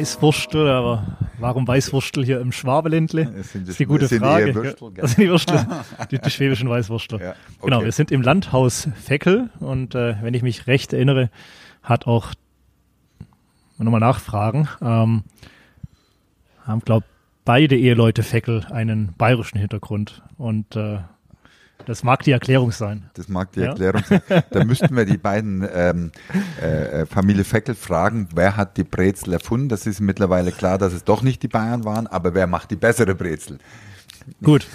Weißwurstel, aber warum Weißwurstel hier im Schwabeländle? Sind Das ist die gute Frage. Würstel, gell? das sind die Würstel, die, die schwäbischen Weißwurstel. Ja, Genau, okay. wir sind im Landhaus Feckel und äh, wenn ich mich recht erinnere, hat auch nochmal nachfragen, ähm, haben glaube beide Eheleute Feckel einen bayerischen Hintergrund und äh, das mag die Erklärung sein. Das mag die Ja. Erklärung sein. Da müssten wir die beiden ähm, äh, äh, Familie Feckel fragen, wer hat die Brezel erfunden? Das ist mittlerweile klar, dass es doch nicht die Bayern waren, aber wer macht die bessere Brezel? Gut,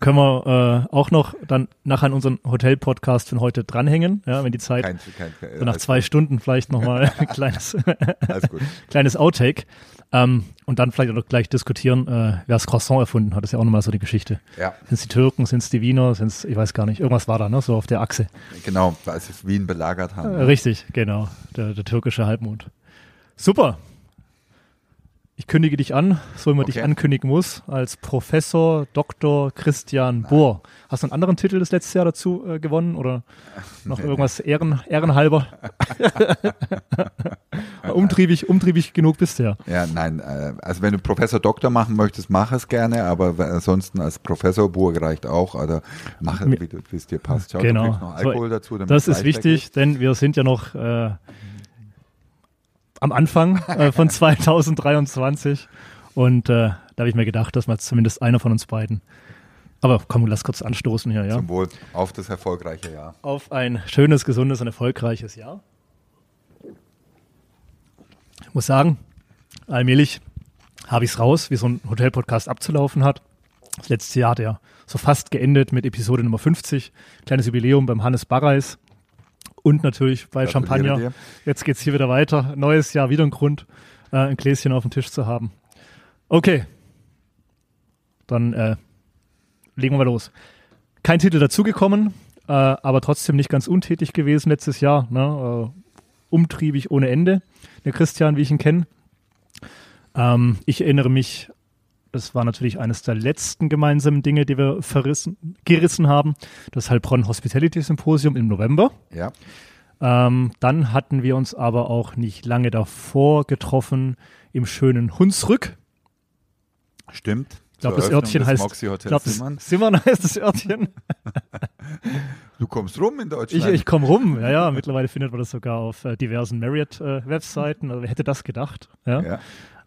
können wir äh, auch noch dann nachher an unseren Hotel-Podcast von heute dranhängen, ja, wenn die Zeit Kein, kein, so nach zwei gut, Stunden vielleicht nochmal ein kleines, kleines Outtake. Ähm, und dann vielleicht auch noch gleich diskutieren, äh, wer das Croissant erfunden hat. Das ist ja auch nochmal so eine Geschichte. Ja, Sind es die Türken, sind es die Wiener, sind es, ich weiß gar nicht, irgendwas war da, ne? So auf der Achse. genau, als sie Wien belagert haben. Äh, richtig, genau. Der, der türkische Halbmond. Super. Ich kündige dich an, so wie man dich Okay. ankündigen muss, als Professor Dr. Christian Bohr. Hast du einen anderen Titel das letzte Jahr dazu äh, gewonnen oder noch irgendwas Ehren, ehrenhalber? umtriebig, umtriebig genug bist du ja. Ja, nein, äh, also wenn du Professor Doktor machen möchtest, mach es gerne, aber ansonsten als Professor Burg reicht auch, oder mach es, wie es dir passt. Schau, Genau. du noch Alkohol dazu. damit Das ist wichtig, denn wir sind ja noch äh, am Anfang äh, von 2023 und äh, da habe ich mir gedacht, dass mal zumindest einer von uns beiden. Aber komm, lass kurz anstoßen hier, ja. Zum Wohl auf das erfolgreiche Jahr. Auf ein schönes, gesundes und erfolgreiches Jahr. Ich muss sagen, allmählich habe ich es raus, wie so ein Hotel-Podcast abzulaufen hat. Das letzte Jahr hat ja so fast geendet mit Episode Nummer 50. Kleines Jubiläum beim Hannes Barreis. Und natürlich bei Champagner. dir. Jetzt geht's hier wieder weiter. Neues Jahr, wieder ein Grund, äh, ein Gläschen auf dem Tisch zu haben. Okay. Dann äh, legen wir los. Kein Titel dazugekommen, äh, aber trotzdem nicht ganz untätig gewesen letztes Jahr. Ne? Äh, umtriebig ohne Ende. Der Christian, wie ich ihn kenne. Ähm, ich erinnere mich, das war natürlich eines der letzten gemeinsamen Dinge, die wir verrissen, gerissen haben. Das Heilbronn Hospitality Symposium im November. Ja, Ähm, dann hatten wir uns aber auch nicht lange davor getroffen im schönen Hunsrück. stimmt. Ich glaube, das Örtchen heißt. Ich glaube, Simmern. Simmern heißt das Örtchen. Du kommst rum in Ich, Deutschland. ich komme rum. Ja, ja. Mittlerweile findet man das sogar auf äh, diversen Marriott-Webseiten. also, wer hätte das gedacht? Ja.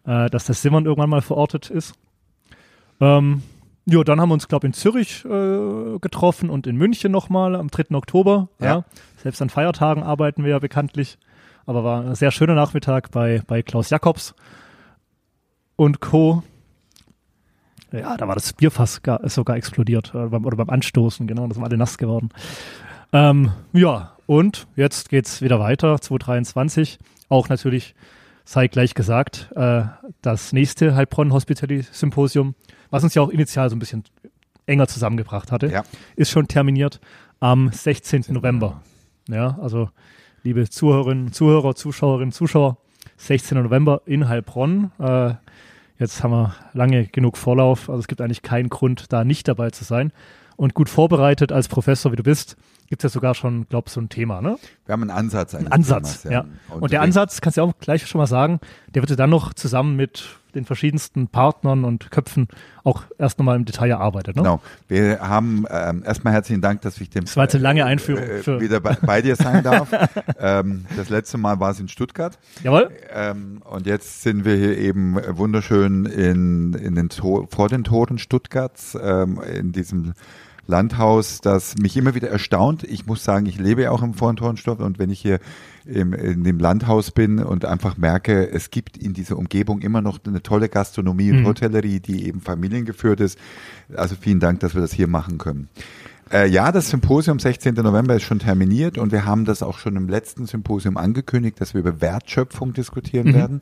ja. äh, dass das Simmern irgendwann mal verortet ist. Ähm, ja, dann haben wir uns, glaube ich, in Zürich äh, getroffen und in München nochmal am 3. Oktober. Ja. Ja. Selbst an Feiertagen arbeiten wir ja bekanntlich. Aber war ein sehr schöner Nachmittag bei, bei Klaus Jakobs und Co. Ja, da war das Bierfass gar, sogar explodiert äh, beim, oder beim Anstoßen, genau, da sind alle nass geworden. Ähm, ja, und jetzt geht's wieder weiter, 2023. Auch natürlich, sei gleich gesagt, äh, das nächste Heilbronn Hospitality Symposium, was uns ja auch initial so ein bisschen enger zusammengebracht hatte, Ja. ist schon terminiert am 16. November. Ja, also liebe Zuhörerinnen, Zuhörer, Zuschauerinnen, Zuschauer, 16. November in Heilbronn. Äh, jetzt haben wir lange genug Vorlauf, also es gibt eigentlich keinen Grund, da nicht dabei zu sein. Und gut vorbereitet als Professor, wie du bist, gibt es ja sogar schon, glaube ich, so ein Thema, ne? Wir haben einen Ansatz. Ein Ansatz, ja. Und der Ansatz, kannst du ja auch gleich schon mal sagen, der wird ja dann noch zusammen mit den verschiedensten Partnern und Köpfen auch erst nochmal im Detail erarbeitet, ne? Genau. Wir haben ähm, erstmal herzlichen Dank, dass ich dem Das war jetzt eine lange Einführung äh, wieder bei, bei dir sein darf. ähm, das letzte Mal war es in Stuttgart. jawohl, Ähm, und jetzt sind wir hier eben wunderschön in, in den vor den Toren Stuttgarts, ähm, in diesem Landhaus, das mich immer wieder erstaunt. Ich muss sagen, ich lebe ja auch im Vor- den Toren Stuttgart und wenn ich hier im, in dem Landhaus bin und einfach merke, es gibt in dieser Umgebung immer noch eine tolle Gastronomie und Mhm. Hotellerie, die eben familiengeführt ist. Also vielen Dank, dass wir das hier machen können. Äh, ja, das Symposium 16. November ist schon terminiert und wir haben das auch schon im letzten Symposium angekündigt, dass wir über Wertschöpfung diskutieren Mhm. werden.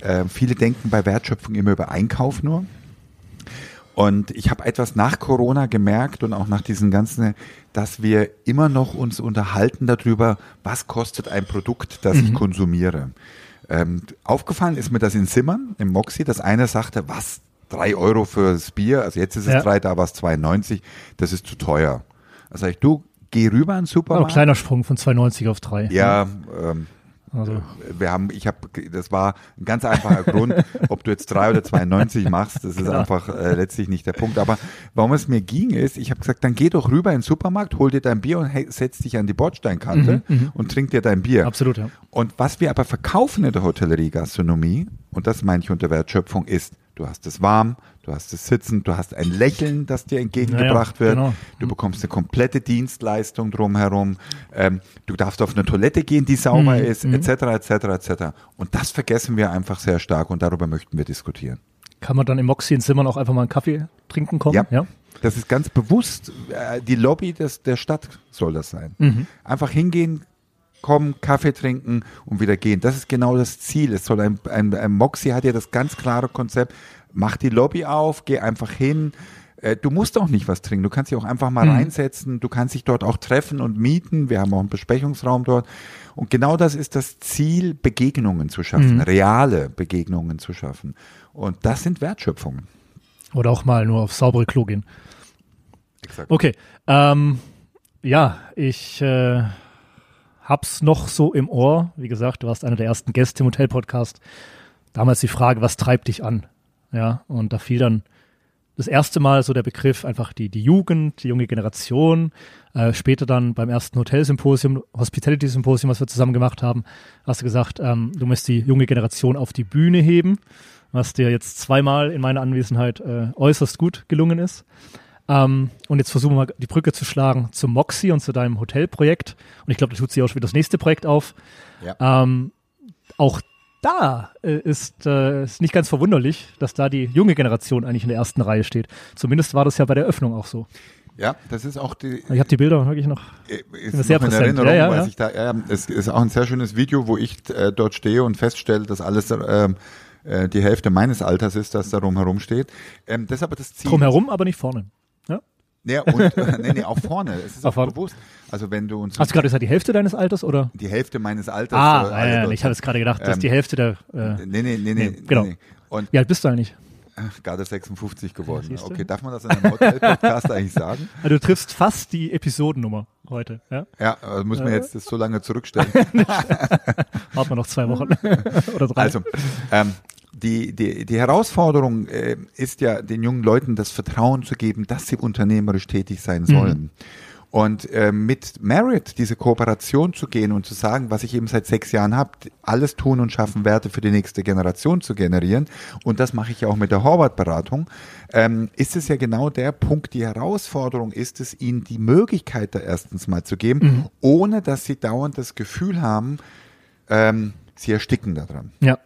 Äh, viele denken bei Wertschöpfung immer über Einkauf nur. Und ich habe etwas nach Corona gemerkt und auch nach diesen ganzen, dass wir immer noch uns unterhalten darüber, was kostet ein Produkt, das ich konsumiere. Ähm, aufgefallen ist mir das in Zimmern, im Moxie, dass einer sagte, was, drei Euro fürs Bier, also jetzt ist es Ja. drei, da war es 2,90, das ist zu teuer. Da sag ich, du, geh rüber in den Supermarkt. kleiner Sprung von 2,90 auf 3. ja, ähm, Also. Wir haben, ich habe, das war ein ganz einfacher Grund, ob du jetzt drei oder 92 machst, das ist Genau. einfach äh, letztlich nicht der Punkt. Aber warum es mir ging, ist, ich habe gesagt, dann geh doch rüber in den Supermarkt, hol dir dein Bier und setz dich an die Bordsteinkante und trink dir dein Bier. Mhm, Absolut, ja. Und was wir aber verkaufen in der Hotellerie, Gastronomie, und das meine ich unter Wertschöpfung, ist, du hast es warm, du hast es sitzen, du hast ein Lächeln, das dir entgegengebracht Ja, ja, wird, genau. du bekommst eine komplette Dienstleistung drumherum, ähm, du darfst auf eine Toilette gehen, die sauber Mhm, ist, etc., etc., etc. Und das vergessen wir einfach sehr stark und darüber möchten wir diskutieren. Kann man dann im Moxie in Zimmern auch einfach mal einen Kaffee trinken kommen? Ja. Das ist ganz bewusst, äh, die Lobby des, der Stadt soll das sein. Mhm. Einfach hingehen, kommen, Kaffee trinken und wieder gehen. Das ist genau das Ziel. Es soll ein, ein, ein Moxie hat ja das ganz klare Konzept, mach die Lobby auf, geh einfach hin. Äh, Du musst auch nicht was trinken. Du kannst dich auch einfach mal Mhm. reinsetzen. Du kannst dich dort auch treffen und mieten. Wir haben auch einen Besprechungsraum dort. Und genau das ist das Ziel, Begegnungen zu schaffen, Mhm. reale Begegnungen zu schaffen. Und das sind Wertschöpfungen. Oder auch mal nur aufs saubere Klo gehen. Exakt. Okay. Ähm, ja, ich äh, hab's noch so im Ohr. Wie gesagt, du warst einer der ersten Gäste im Hotel-Podcast. Damals die Frage, was treibt dich an? Ja, und da fiel dann das erste Mal so der Begriff einfach die, die Jugend, die junge Generation. Äh, später dann beim ersten Hotelsymposium, Hospitality-Symposium, was wir zusammen gemacht haben, hast du gesagt, ähm, du musst die junge Generation auf die Bühne heben, was dir jetzt zweimal in meiner Anwesenheit äh, äußerst gut gelungen ist. Ähm, und jetzt versuchen wir mal die Brücke zu schlagen zum Moxie und zu deinem Hotelprojekt. Und ich glaube, da tut sich auch schon wieder das nächste Projekt auf. Ja. Ähm, auch da äh, ist äh, ist nicht ganz verwunderlich, dass da die junge Generation eigentlich in der ersten Reihe steht. Zumindest war das ja bei der Öffnung auch so. Ja, das ist auch die, Ich habe die Bilder wirklich noch. äh, ist Immer sehr noch in präsent. Erinnerung, Ja, ja, ja. ich da, ja, es ist auch ein sehr schönes Video, wo ich äh, dort stehe und feststelle, dass alles ähm, äh, die Hälfte meines Alters ist, das da rumherum steht. Ähm, das ist aber das Ziel. Drumherum, aber nicht vorne. Ja? Ja, und, äh, nee, nee, auch vorne. Es ist Auch auch bewusst. Also wenn du uns Hast du gerade gesagt, die Hälfte deines Alters oder? die Hälfte meines Alters. Ah, äh, ja, alle ja, dort ich habe jetzt gerade gedacht, dass Ähm, die Hälfte der. Äh, Nee, nee, nee, nee, genau. nee. Und wie alt bist du eigentlich? gerade 56 geworden. du. okay, darf man das in einem Hotel-Podcast eigentlich sagen? Also du triffst fast die Episodennummer heute. Ja? Ja, äh, muss man jetzt das so lange zurückstellen. Warten wir noch zwei Wochen oder drei. Also, ähm, die, die, die Herausforderung äh, ist ja, den jungen Leuten das Vertrauen zu geben, dass sie unternehmerisch tätig sein sollen. Und äh, mit Merit diese Kooperation zu gehen und zu sagen, was ich eben seit sechs Jahren habe, alles tun und schaffen, Werte für die nächste Generation zu generieren. Und das mache ich ja auch mit der Horvath-Beratung. Ähm, ist es ja genau der Punkt, die Herausforderung ist es, ihnen die Möglichkeit da erstens mal zu geben, ohne dass sie dauernd das Gefühl haben, ähm, sie ersticken daran. ja,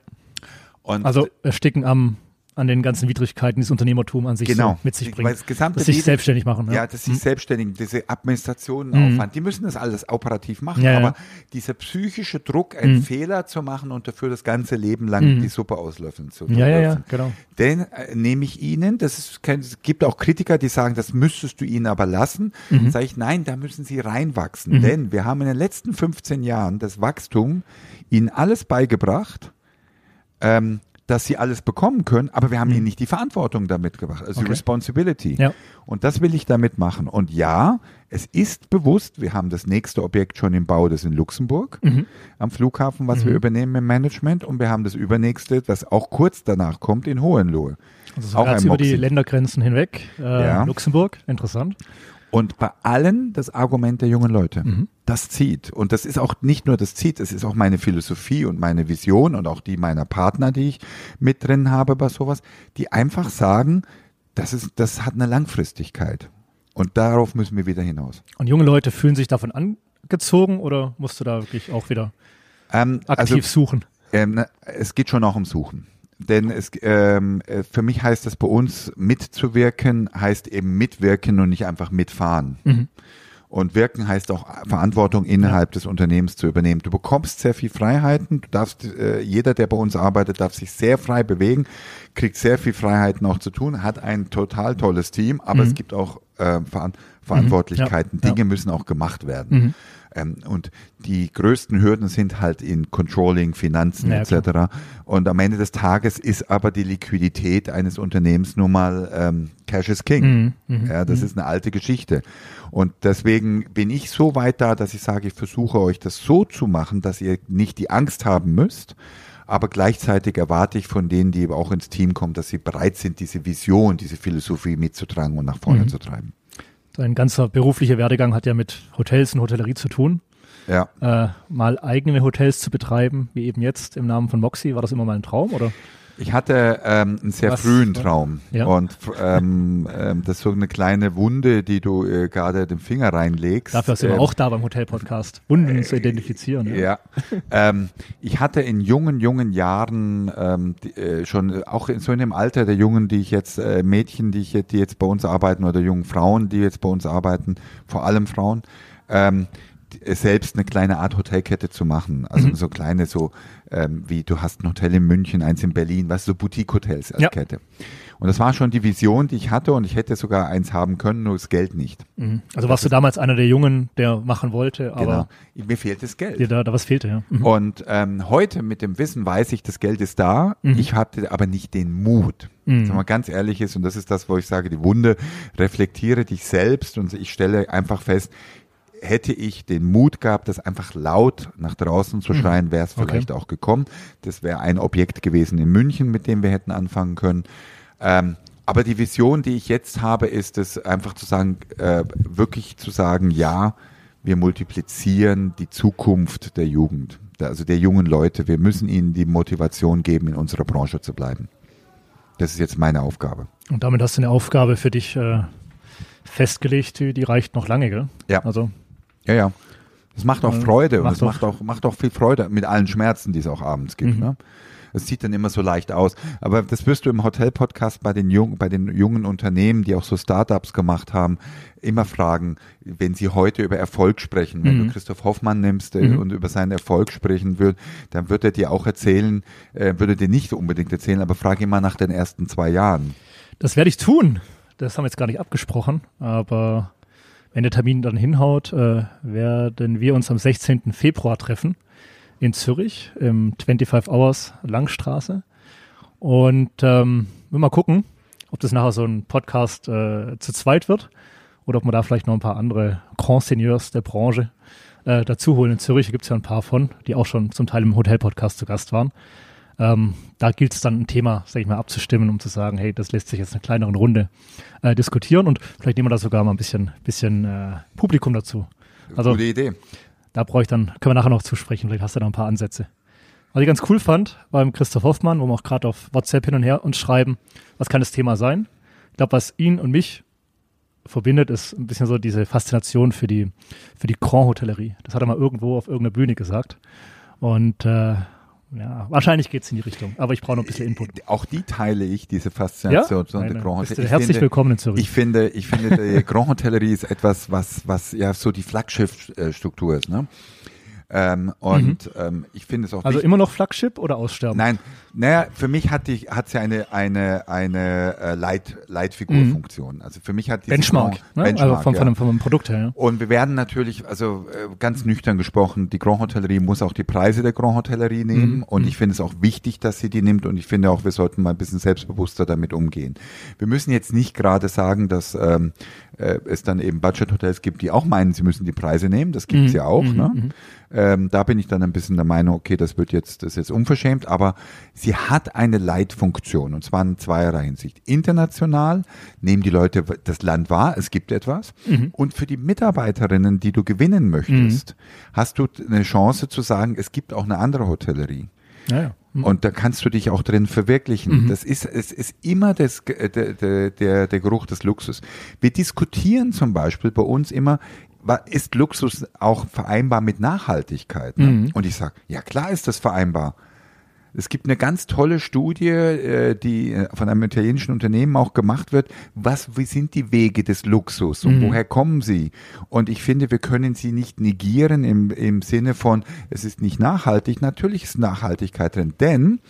Und also ersticken am an den ganzen Widrigkeiten, die das Unternehmertum an sich Genau. so mit sich Weil bringt. das gesamte dass sich selbstständig machen. ja, Ja, dass sie selbstständig, diese Administrationenaufwand, die müssen das alles operativ machen, Mhm. Ja, ja. aber dieser psychische Druck, einen Mhm. Fehler zu machen und dafür das ganze Leben lang die Suppe auslöffeln zu ja, ja, ja, genau. Den äh, nehme ich Ihnen, das ist kein, es gibt auch Kritiker, die sagen, das müsstest du ihnen aber lassen. Mhm. Sage ich, nein, da müssen sie reinwachsen. Denn wir haben in den letzten 15 Jahren das Wachstum ihnen alles beigebracht, ähm, dass sie alles bekommen können, aber wir haben ihnen nicht die Verantwortung damit gebracht, also die Mhm. Okay. Responsibility. Ja. Und das will ich damit machen. Und ja, es ist bewusst, wir haben das nächste Objekt schon im Bau, das in Luxemburg Mhm. am Flughafen, was wir übernehmen im Management. Und wir haben das übernächste, das auch kurz danach kommt, in Hohenlohe. Also so auch über die. Ländergrenzen hinweg. Äh, Ja. Luxemburg, interessant. Und bei allen das Argument der jungen Leute. Mhm. Das zieht. Und das ist auch nicht nur das zieht, es ist auch meine Philosophie und meine Vision und auch die meiner Partner, die ich mit drin habe bei sowas, die einfach sagen, das ist, das hat eine Langfristigkeit. Und darauf müssen wir wieder hinaus. Und junge Leute fühlen sich davon angezogen oder musst du da wirklich auch wieder Ähm, aktiv also, suchen? ähm, es geht schon auch um Suchen. Denn es, ähm, äh, für mich heißt das bei uns mitzuwirken, heißt eben mitwirken und nicht einfach mitfahren. Mhm. Und wirken heißt auch Verantwortung innerhalb des Unternehmens zu übernehmen. Du bekommst sehr viel Freiheiten. Du darfst, äh, jeder, der bei uns arbeitet, darf sich sehr frei bewegen, kriegt sehr viel Freiheiten auch zu tun, hat ein total tolles Team, aber Mhm. es gibt auch äh, Veran Verantwortlichkeiten. Mhm. Ja. Dinge müssen auch gemacht werden. Ähm, und die größten Hürden sind halt in Controlling, Finanzen Ja, etc. Und am Ende des Tages ist aber die Liquidität eines Unternehmens nun mal ähm, Cash is King. Mhm. Mhm. Ja, das ist eine alte Geschichte. Und deswegen bin ich so weit da, dass ich sage, ich versuche euch das so zu machen, dass ihr nicht die Angst haben müsst. Aber gleichzeitig erwarte ich von denen, die auch ins Team kommen, dass sie bereit sind, diese Vision, diese Philosophie mitzutragen und nach vorne Mhm. zu treiben. Dein ganzer beruflicher Werdegang hat ja mit Hotels und Hotellerie zu tun. Ja. Äh, mal eigene Hotels zu betreiben, wie eben jetzt im Namen von Moxie, war das immer mal ein Traum, oder? Ich hatte ähm, einen sehr Was- frühen Traum Ja. und ähm, ähm, das ist so eine kleine Wunde, die du äh, gerade den Finger reinlegst. Dafür sind wir Ähm, auch da beim Hotel-Podcast, Wunden zu identifizieren. Ja. Ja, ähm, ich hatte in jungen, jungen Jahren ähm, die, äh, schon, äh, auch in so in dem Alter der Jungen, die ich jetzt, äh, Mädchen, die ich jetzt, die jetzt bei uns arbeiten oder jungen Frauen, die jetzt bei uns arbeiten, vor allem Frauen, ähm, äh, selbst eine kleine Art Hotelkette zu machen. Also Mhm. so kleine, so ähm, wie du hast ein Hotel in München, eins in Berlin, du, so Boutique-Hotels als Ja. Kette. Und das war schon die Vision, die ich hatte und ich hätte sogar eins haben können, nur das Geld nicht. Mhm. Also warst du damals einer der Jungen, der machen wollte, aber Genau. Mir fehlt das Geld. dir da, da was fehlte, ja. Mhm. Und ähm, heute mit dem Wissen weiß ich, das Geld ist da. Mhm. Ich hatte aber nicht den Mut. Mhm. Wenn man ganz ehrlich ist, und das ist das, wo ich sage, die Wunde, reflektiere dich selbst und ich stelle einfach fest, hätte ich den Mut gehabt, das einfach laut nach draußen zu schreien, wäre es Mhm. Okay. vielleicht auch gekommen. Das wäre ein Objekt gewesen in München, mit dem wir hätten anfangen können. Ähm, aber die Vision, die ich jetzt habe, ist es einfach zu sagen, äh, wirklich zu sagen, ja, wir multiplizieren die Zukunft der Jugend, also der jungen Leute. Wir müssen ihnen die Motivation geben, in unserer Branche zu bleiben. Das ist jetzt meine Aufgabe. Und damit hast du eine Aufgabe für dich äh, festgelegt, die, die reicht noch lange, gell? Ja. Also, Ja, ja. Es macht auch Ja, Freude und macht es macht auch- macht auch viel Freude mit allen Schmerzen, die es auch abends gibt. Mhm. Ne? Es sieht dann immer so leicht aus. Aber das wirst du im Hotel-Podcast bei den, jungen, bei den jungen Unternehmen, die auch so Startups gemacht haben, immer fragen, wenn sie heute über Erfolg sprechen. Wenn Mhm. du Christoph Hoffmann nimmst äh, Mhm. und über seinen Erfolg sprechen würd, dann wird er dir auch erzählen, äh, würde dir nicht unbedingt erzählen, aber frag ihn mal nach den ersten zwei Jahren. das werde ich tun. Das haben wir jetzt gar nicht abgesprochen, aber wenn der Termin dann hinhaut, äh, werden wir uns am 16. Februar treffen in Zürich im 25 Hours Langstraße. Und ähm, wir mal gucken, ob das nachher so ein Podcast äh, zu zweit wird oder ob wir da vielleicht noch ein paar andere Grand Seigneurs der Branche äh, dazu holen. In Zürich gibt es ja ein paar von, die auch schon zum Teil im Hotel-Podcast zu Gast waren. Ähm, da gilt es dann ein Thema, sag ich mal, abzustimmen, um zu sagen, hey, das lässt sich jetzt in einer kleineren Runde äh, diskutieren und vielleicht nehmen wir da sogar mal ein bisschen, bisschen äh, Publikum dazu. Also Gute Idee. da brauche ich dann, können wir nachher noch zusprechen, vielleicht hast du da ein paar Ansätze. Was ich ganz cool fand beim Christoph Hoffmann, wo wir auch gerade auf WhatsApp hin und her uns schreiben, was kann das Thema sein? Ich glaube, was ihn und mich verbindet, ist ein bisschen so diese Faszination für die, für die Grand Hotellerie. Das hat er mal irgendwo auf irgendeiner Bühne gesagt. Und äh, ja, wahrscheinlich geht es in die Richtung, aber ich brauche noch ein bisschen Input. Auch die teile ich, diese Faszination der Nein, Grand bist Hotel. du Ich herzlich finde- willkommen in Zürich. Ich finde, ich finde, die Grand Hotellerie ist etwas, was, was ja so die Flaggschiffstruktur ist, ne? Ähm, und ähm, ich finde es auch Mhm. also immer noch Flagship oder Aussterben? Nein, naja, für mich hat die hat sie eine eine eine äh, Leit, Leitfigurfunktion. Also für mich hat Mhm. Benchmark, Grand- ne? Benchmark also vom, ja. von, dem, vom Produkt her. Ja. Und wir werden natürlich, also äh, ganz nüchtern gesprochen, die Grand Hotellerie muss auch die Preise der Grand Hotellerie nehmen. Mhm. Und ich finde es auch wichtig, dass sie die nimmt. Und ich finde auch, wir sollten mal ein bisschen selbstbewusster damit umgehen. Wir müssen jetzt nicht gerade sagen, dass ähm, äh, es dann eben Budget-Hotels gibt, die auch meinen, sie müssen die Preise nehmen. Das gibt's Mhm. ja auch. Mhm. Ne? Mhm. Ähm, da bin ich dann ein bisschen der Meinung, okay, das wird jetzt, das ist jetzt unverschämt, aber sie hat eine Leitfunktion und zwar in zweierlei Hinsicht. International nehmen die Leute das Land wahr, es gibt etwas Mhm. und für die Mitarbeiterinnen, die du gewinnen möchtest, hast du eine Chance zu sagen, es gibt auch eine andere Hotellerie. Ja, ja. Mhm. Und da kannst du dich auch drin verwirklichen. Mhm. Das ist, es ist immer das, der, der, der, Geruch des Luxus. Wir diskutieren zum Beispiel bei uns immer, ist Luxus auch vereinbar mit Nachhaltigkeit? Ne? Mhm. Und ich sage, ja klar ist das vereinbar. Es gibt eine ganz tolle Studie, äh, die äh, von einem italienischen Unternehmen auch gemacht wird. Was, wie sind die Wege des Luxus und Mhm. woher kommen sie? Und ich finde, wir können sie nicht negieren im, im Sinne von, es ist nicht nachhaltig. Natürlich ist Nachhaltigkeit drin, denn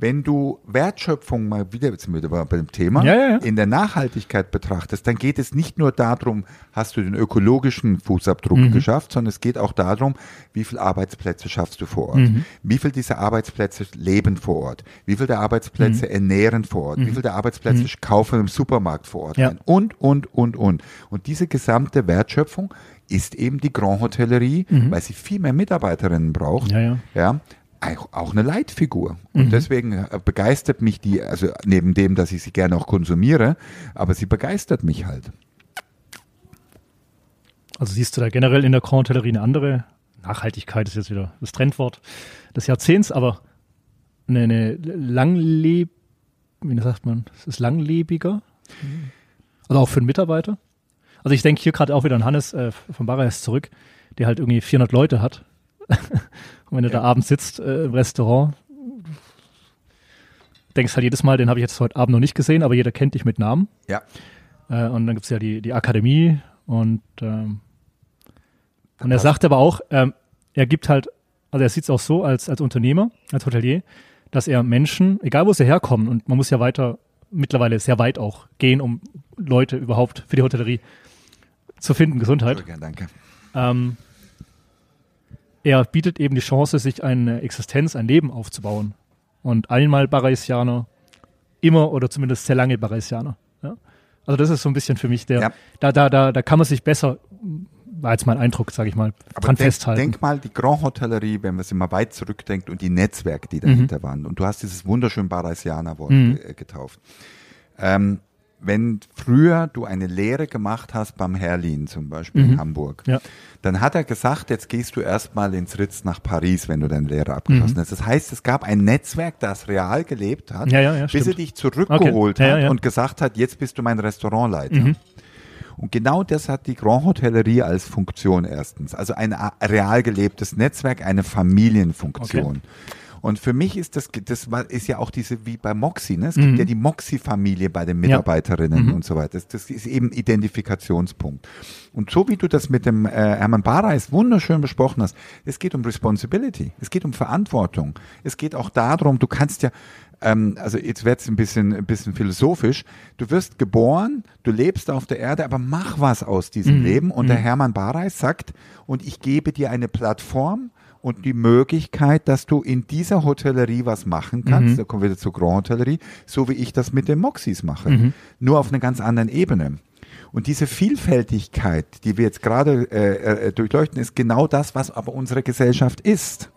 wenn du Wertschöpfung mal wieder, jetzt sind wir bei dem Thema, Ja, ja, ja. in der Nachhaltigkeit betrachtest, dann geht es nicht nur darum, hast du den ökologischen Fußabdruck Mhm. geschafft, sondern es geht auch darum, wie viele Arbeitsplätze schaffst du vor Ort, Mhm. wie viel dieser Arbeitsplätze leben vor Ort, wie viel der Arbeitsplätze Mhm. ernähren vor Ort, wie viel der Arbeitsplätze kaufen im Supermarkt vor Ort und, und, und, und. Und diese gesamte Wertschöpfung ist eben die Grand Hotellerie, weil sie viel mehr Mitarbeiterinnen braucht. Mhm. Ja, ja. Ja, auch, eine Leitfigur. Und Mhm. deswegen äh, begeistert mich die, also neben dem, dass ich sie gerne auch konsumiere, aber sie begeistert mich halt. Also siehst du da generell in der Grand Hotellerie eine andere Nachhaltigkeit ist jetzt wieder das Trendwort des Jahrzehnts, aber eine, eine langleb, wie sagt man, es ist langlebiger. Also auch für einen Mitarbeiter. Also ich denke hier gerade auch wieder an Hannes äh, von Barres zurück, der halt irgendwie 400 Leute hat. Und wenn du da abends sitzt äh, im Restaurant, denkst halt jedes Mal, den habe ich jetzt heute Abend noch nicht gesehen, aber jeder kennt dich mit Namen. Ja. Äh, und dann gibt's ja die, die Akademie und, ähm, und er sagt aber auch, ähm, er gibt halt, also er sieht es auch so als, als Unternehmer, als Hotelier, dass er Menschen, egal wo sie herkommen, und man muss ja weiter, mittlerweile sehr weit auch gehen, um Leute überhaupt für die Hotellerie zu finden, Gesundheit. Danke. Ähm, er bietet eben die Chance, sich eine Existenz, ein Leben aufzubauen. Und einmal Baraisianer, immer oder zumindest sehr lange Baraisianer. Ja? Also das ist so ein bisschen für mich der, Ja. da, da, da, da kann man sich besser, war jetzt mein Eindruck, sage ich mal, Aber dran denk, festhalten. denk mal, die Grand Hotellerie, wenn man sie mal weit zurückdenkt und die Netzwerke, die Mhm. dahinter waren. Und du hast dieses wunderschön Baraisianer-Wort ge- getauft. Ähm, wenn früher du eine Lehre gemacht hast beim Herlin zum Beispiel in Hamburg, Mhm. Ja. dann hat er gesagt, jetzt gehst du erstmal ins Ritz nach Paris, wenn du deine Lehre abgeschlossen hast. Das heißt, es gab ein Netzwerk, das real gelebt hat, Mhm. Ja, ja, bis er stimmt. dich zurückgeholt Okay. Hat und gesagt hat, jetzt bist du mein Restaurantleiter. Mhm. Und genau das hat die Grand Hotellerie als Funktion erstens. Also ein real gelebtes Netzwerk, eine Familienfunktion. Und für mich ist das, das ist ja auch diese, wie bei Moxie, ne? Es gibt ja die Moxie-Familie bei den Mitarbeiterinnen und so weiter. Das, das ist eben Identifikationspunkt. Und so wie du das mit dem äh, Hermann Bareis wunderschön besprochen hast, es geht um Responsibility, es geht um Verantwortung, es geht auch darum, du kannst ja, ähm, also jetzt wird's ein bisschen, ein bisschen philosophisch, du wirst geboren, du lebst auf der Erde, aber mach was aus diesem Leben. Und der Hermann Bareis sagt, und ich gebe dir eine Plattform, und die Möglichkeit, dass du in dieser Hotellerie was machen kannst, da kommen wir wieder zur Grand Hotellerie, so wie ich das mit den Moxis mache, nur auf einer ganz anderen Ebene. Und diese Vielfältigkeit, die wir jetzt gerade äh, äh, durchleuchten, ist genau das, was aber unsere Gesellschaft ist.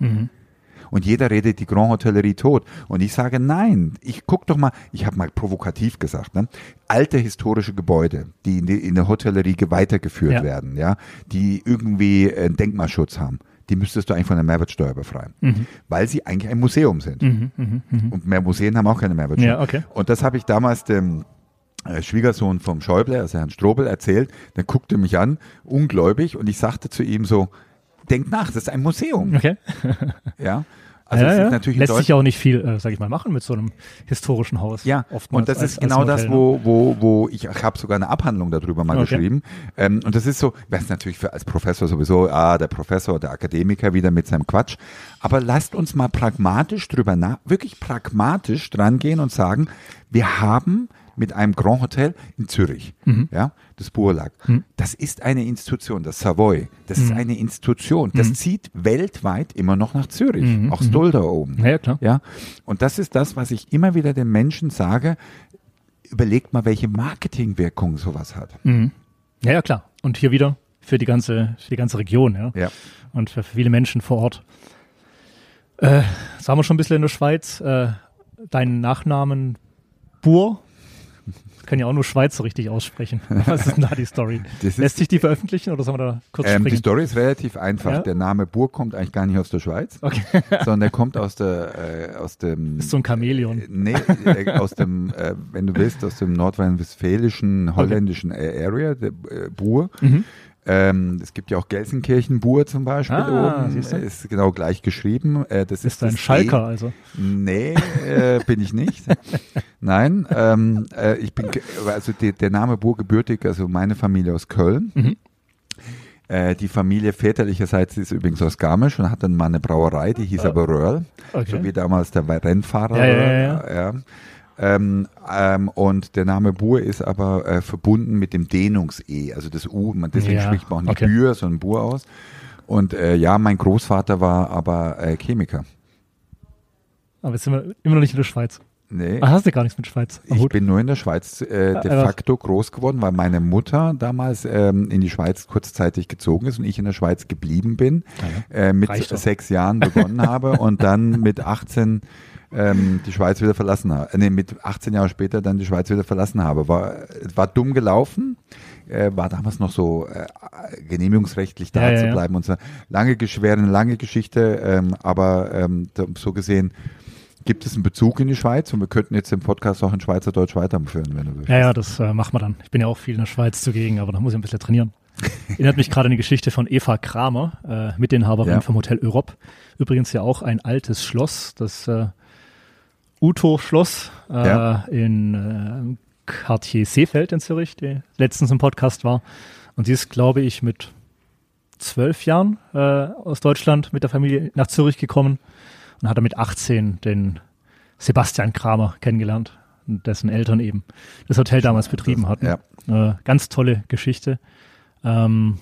Und jeder redet die Grand Hotellerie tot. Und ich sage, nein, ich guck doch mal, ich habe mal provokativ gesagt, ne? alte historische Gebäude, die in, die in der Hotellerie ge- weitergeführt Ja. werden, ja, die irgendwie äh, Denkmalschutz haben, die müsstest du eigentlich von der Mehrwertsteuer befreien, Mhm. weil sie eigentlich ein Museum sind. Und mehr Museen haben auch keine Mehrwertsteuer. Ja, okay. Und das habe ich damals dem äh, Schwiegersohn vom Schäuble, also Herrn Strobel, erzählt. Der guckte mich an, ungläubig, und ich sagte zu ihm so, denk nach, das ist ein Museum. Okay. Ja. Also ja, ja. natürlich Lässt sich auch nicht viel, äh, sag ich mal, machen mit so einem historischen Haus. Ja, Oftmals und das als- ist genau das, Hotel, ne? wo, wo, wo ich, ich habe sogar eine Abhandlung darüber mal Okay. geschrieben. Ähm, und das ist so, ist natürlich für, als Professor sowieso, ah, der Professor, der Akademiker wieder mit seinem Quatsch. Aber lasst uns mal pragmatisch drüber nach, wirklich pragmatisch dran gehen und sagen, wir haben mit einem Grand Hotel in Zürich, Mhm. ja, das Burlag. Das ist eine Institution, das Savoy. Das ist eine Institution. Das zieht weltweit immer noch nach Zürich. Auch Stoll da oben. Ja, ja, klar. Ja, und das ist das, was ich immer wieder den Menschen sage. Überlegt mal, welche Marketingwirkung sowas hat. Ja, ja, klar. Und hier wieder für die ganze, für die ganze Region, ja. Ja. Und für viele Menschen vor Ort. Äh, sagen wir schon ein bisschen in der Schweiz. Äh, deinen Nachnamen Bur. Kann ja auch nur Schweizer richtig aussprechen. Was ist denn da die Story? Lässt sich die veröffentlichen oder sollen wir da kurz Ähm, die? Story ist relativ einfach. Ja? Der Name Burg kommt eigentlich gar nicht aus der Schweiz, Okay. sondern der kommt aus der, äh, aus dem, Ist so ein Chamäleon. nee, äh, aus dem, äh, wenn du willst, aus dem nordrhein-westfälischen, holländischen äh, Area, der äh, Bur. Mhm. Ähm, es gibt ja auch Gelsenkirchen-Bur zum Beispiel Ah, oben. Ist genau gleich geschrieben. Äh, das ist, Ist ein Schalker, also. Nee, äh, bin ich nicht. Nein, ähm, äh, ich bin, also die, der Name Burgebürtig, also meine Familie aus Köln. Mhm. Äh, die Familie väterlicherseits ist übrigens aus Garmisch und hat dann mal eine Brauerei, die hieß aber Röhrl, Okay. so wie damals der Rennfahrer. Ja, ja, ja, ja. Ähm, ähm, und der Name Buhr ist aber äh, verbunden mit dem Dehnungs-E, also das U, man, deswegen Ja, spricht man auch nicht okay. Bühr, sondern Buhr aus. Und äh, ja, mein Großvater war aber äh, Chemiker. Aber jetzt sind wir immer noch nicht in der Schweiz. Nee. Ah, hast du gar nichts mit Schweiz? am Ich bin nur in der Schweiz äh, de facto groß geworden, weil meine Mutter damals ähm, in die Schweiz kurzzeitig gezogen ist und ich in der Schweiz geblieben bin, äh, mit Reicht doch. sechs Jahren begonnen habe und dann mit 18 ähm, die Schweiz wieder verlassen habe. Äh, nee, mit 18 Jahre später dann die Schweiz wieder verlassen habe. War, war dumm gelaufen, äh, war damals noch so äh, genehmigungsrechtlich da Ja, zu bleiben und so. Lange, schwere, eine lange Geschichte, ähm, aber ähm, so gesehen gibt es einen Bezug in die Schweiz und wir könnten jetzt den Podcast auch in Schweizerdeutsch weiterführen, wenn du willst. Ja, ja, das äh, machen wir dann. Ich bin ja auch viel in der Schweiz zugegen, aber da muss ich ein bisschen trainieren. Erinnert mich gerade an die Geschichte von Eva Kramer, äh, Mitinhaberin Ja. vom Hotel Europe. Übrigens ja auch ein altes Schloss, das äh, Uto-Schloss äh, Ja. in äh, Quartier Seefeld in Zürich, die letztens im Podcast war. Und sie ist, glaube ich, mit zwölf Jahren äh, aus Deutschland mit der Familie nach Zürich gekommen und hat dann mit 18 den Sebastian Kramer kennengelernt, dessen Eltern eben das Hotel damals betrieben hatten. Ja. Äh, ganz tolle Geschichte. Ähm,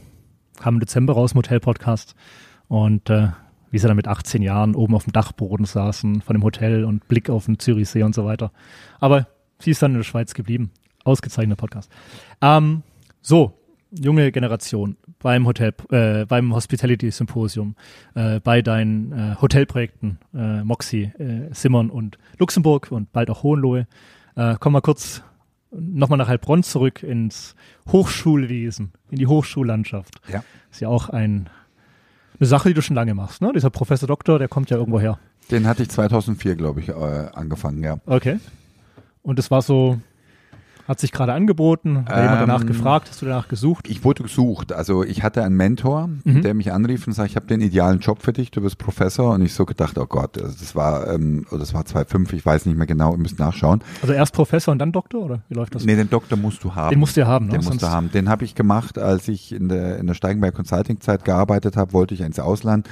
kam im Dezember raus im Hotel-Podcast und äh, wie sie dann mit 18 Jahren oben auf dem Dachboden saßen von dem Hotel und Blick auf den Zürichsee und so weiter. Aber sie ist dann in der Schweiz geblieben. Ausgezeichneter Podcast. Ähm, so, junge Generation beim Hotel, äh, beim Hospitality Symposium, äh, bei deinen äh, Hotelprojekten, äh, Moxie, äh, Simmern und Luxemburg und bald auch Hohenlohe. Äh, komm mal kurz nochmal nach Heilbronn zurück ins Hochschulwesen, in die Hochschullandschaft. Ja. Ist ja auch ein, eine Sache, die du schon lange machst, ne? Dieser Professor Doktor, der kommt ja irgendwo her. Den hatte ich 2004, glaube ich, äh, angefangen, ja. Okay. Und das war so, hat sich gerade angeboten, hat jemand danach Ähm, gefragt, hast du danach gesucht? Ich wurde gesucht. Also ich hatte einen Mentor, Mhm. der mich anrief und sagte, ich habe den idealen Job für dich, du bist Professor. Und ich so gedacht, oh Gott, also das war, ähm, oder das war 2005, ich weiß nicht mehr genau, ihr müsst nachschauen. Also erst Professor und dann Doktor, oder wie läuft das? Nee, den Doktor musst du haben. Den musst du ja haben, ne? Den musst du haben. Den habe ich gemacht, als ich in der, in der Steigenberg Consulting Zeit gearbeitet habe, wollte ich ins Ausland.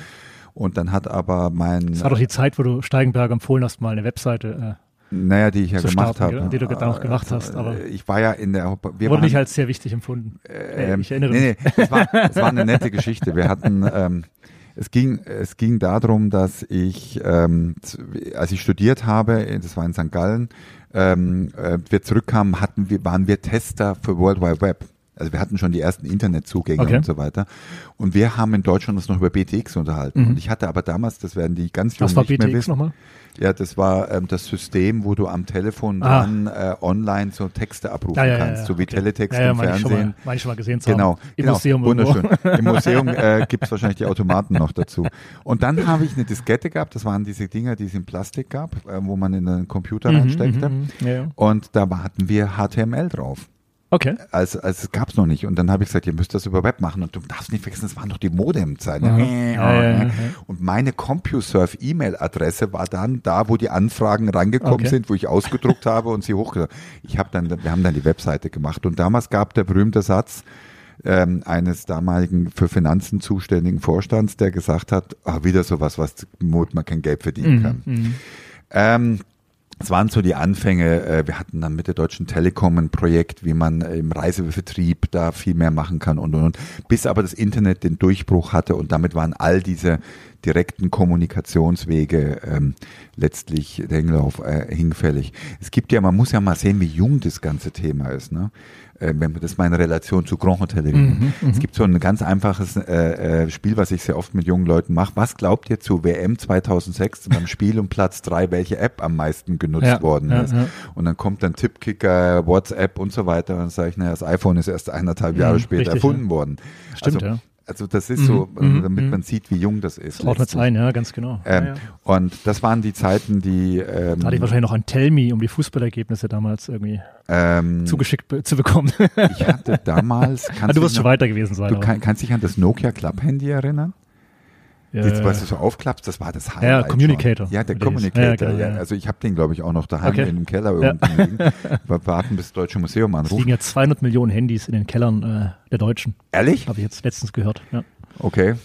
Und dann hat aber mein, Das war doch die Zeit, wo du Steigenberg empfohlen hast, mal eine Webseite. Naja, die ich ja gemacht starten, habe. gell? Die du da noch gemacht hast, aber- Äh, Ich war ja in der, wir Äh, wurde nicht als sehr wichtig empfunden. Äh, Ähm, ich erinnere nee, mich. nee, es war, es war eine nette Geschichte. Wir hatten, ähm, es ging, es ging darum, dass ich, ähm, als ich studiert habe, das war in St. Gallen, ähm, äh, wir zurückkamen, hatten wir, waren wir Tester für World Wide Web. Also wir hatten schon die ersten Internetzugänge Okay. und so weiter. Und wir haben in Deutschland uns noch über BTX unterhalten. Mhm. Und ich hatte aber damals, das werden die ganz Jungen Was war nicht BTX nochmal? Ja, das war ähm, das System, wo du am Telefon Ah. dran äh, online so Texte abrufen Ja, ja, ja, kannst, so wie okay. Teletext im meine ich schon Fernsehen. mal, meine ich schon mal gesehen zu Genau, haben. Im genau. Museum irgendwo. wunderschön. Im Museum äh, gibt es wahrscheinlich die Automaten noch dazu. Und dann habe ich eine Diskette gehabt, das waren diese Dinger, die es in Plastik gab, äh, wo man in den Computer reinsteckte. Mhm, mhm. Und da hatten wir HTML drauf. Okay. als, als es gab's noch nicht. Und dann habe ich gesagt, ihr müsst das über Web machen. Und du darfst nicht vergessen, das waren doch die Modemzeiten. Ja, ja, ja. Und meine CompuServe-E-Mail-Adresse war dann da, wo die Anfragen rangekommen Okay. sind, wo ich ausgedruckt habe und sie hochgeladen. Ich habe dann, wir haben dann die Webseite gemacht. Und damals gab der berühmte Satz ähm, eines damaligen für Finanzen zuständigen Vorstands, der gesagt hat, ah, wieder sowas, was man kein Geld verdienen kann. Mhm. Ähm, es waren so die Anfänge. äh, Wir hatten dann mit der Deutschen Telekom ein Projekt, wie man im Reisevertrieb da viel mehr machen kann und und und. Bis aber das Internet den Durchbruch hatte und damit waren all diese direkten Kommunikationswege ähm, letztlich der Hinglauf äh, hinfällig. Es gibt ja, man muss ja mal sehen, wie jung das ganze Thema ist. Ne? Äh, wenn man das ist meine Relation zu Grand Hotel. Mhm, es gibt so ein ganz einfaches äh, äh, Spiel, was ich sehr oft mit jungen Leuten mache. Was glaubt ihr zu WM 2006 beim Spiel um Platz drei, welche App am meisten genutzt Ja, worden ja, ist? ja. Und dann kommt dann Tippkicker, WhatsApp und so weiter. Und dann sage ich, naja, das iPhone ist erst eineinhalb Jahre Mhm, später richtig, erfunden worden. Stimmt, also, ja. Also das ist so, mhm, damit mhm. man sieht, wie jung das ist. Das ordnet letztlich. ein, ja, ganz genau. Ähm, ja, ja. Und das waren die Zeiten, die ähm, Da hatte ich wahrscheinlich noch ein Tell-Me, um die Fußballergebnisse damals irgendwie ähm, zugeschickt be zu bekommen. ich hatte damals, kannst du wirst schon weiter gewesen sein. Du kann, kannst dich an das Nokia Club Handy erinnern? Ja, Die, was du so aufklappst, das war das ja, Highlight. Communicator. Schon. Ja, der Communicator. ja, Ja, ja. Also ich habe den, glaube ich, auch noch daheim Okay. in dem Keller Ja. irgendwo liegen. Wir warten, bis das Deutsche Museum Es anruft. liegen ja 200 Millionen Handys in den Kellern äh, der Deutschen. Ehrlich? Habe ich jetzt letztens gehört. Ja. Okay.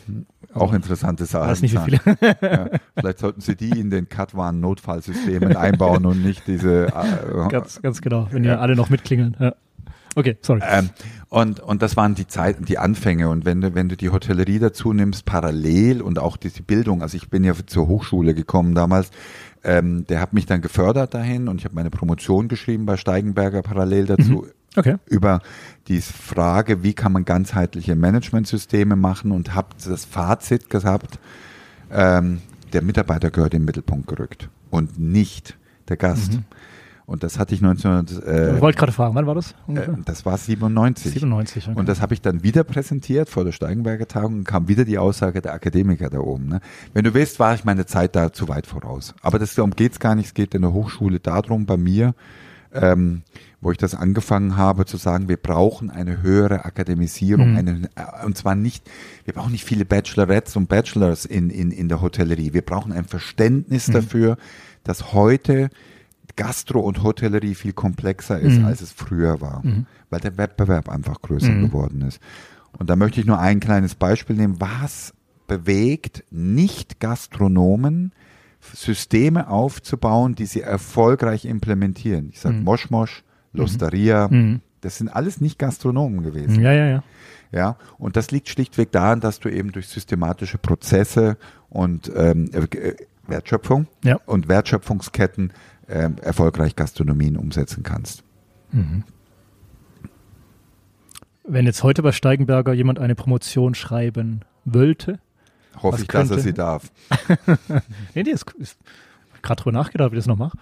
Auch interessante Sache. Weiß nicht, wie viele. Ja, vielleicht sollten sie die in den Cut-Warn-Notfallsystemen einbauen und nicht diese. Äh, ganz, ganz genau, wenn ihr alle noch mitklingeln. Ja. Okay, sorry. Ähm, und, und das waren die Zeiten, die Anfänge. Und wenn du, wenn du die Hotellerie dazu nimmst, parallel und auch diese Bildung, also ich bin ja zur Hochschule gekommen damals, ähm, der hat mich dann gefördert dahin und ich habe meine Promotion geschrieben bei Steigenberger parallel dazu Okay. über die Frage, wie kann man ganzheitliche Managementsysteme machen und habe das Fazit gehabt, ähm, der Mitarbeiter gehört in den Mittelpunkt gerückt und nicht der Gast. Und das hatte ich 19, ich äh, wollte gerade fragen, wann war das? äh, das war 97. 97. Okay. Und das habe ich dann wieder präsentiert vor der Steigenberger Tagung und kam wieder die Aussage der Akademiker da oben. Ne? Wenn du willst, war ich meine Zeit da zu weit voraus. Aber das, darum geht's gar nicht. Es geht in der Hochschule darum, bei mir, ähm, wo ich das angefangen habe, zu sagen, wir brauchen eine höhere Akademisierung. Mhm. Eine, äh, und zwar nicht, wir brauchen nicht viele Bachelorettes und Bachelors in, in, in der Hotellerie. Wir brauchen ein Verständnis Mhm. dafür, dass heute Gastro und Hotellerie viel komplexer ist, Mhm. als es früher war, Mhm. weil der Wettbewerb einfach größer Mhm. geworden ist. Und da möchte ich nur ein kleines Beispiel nehmen. Was bewegt Nicht-Gastronomen, Systeme aufzubauen, die sie erfolgreich implementieren? Ich sage Mhm. Moschmosch, Losteria, Mhm. das sind alles Nicht-Gastronomen gewesen. Ja, ja, ja. Ja, und das liegt schlichtweg daran, dass du eben durch systematische Prozesse und ähm, äh, Wertschöpfung Ja. und Wertschöpfungsketten ähm, erfolgreich Gastronomien umsetzen kannst. Mhm. Wenn jetzt heute bei Steigenberger jemand eine Promotion schreiben wollte, Hoffe ich, dass er sie darf. nee, nee, ist, ist gerade drüber nachgedacht, wie ich das noch mache.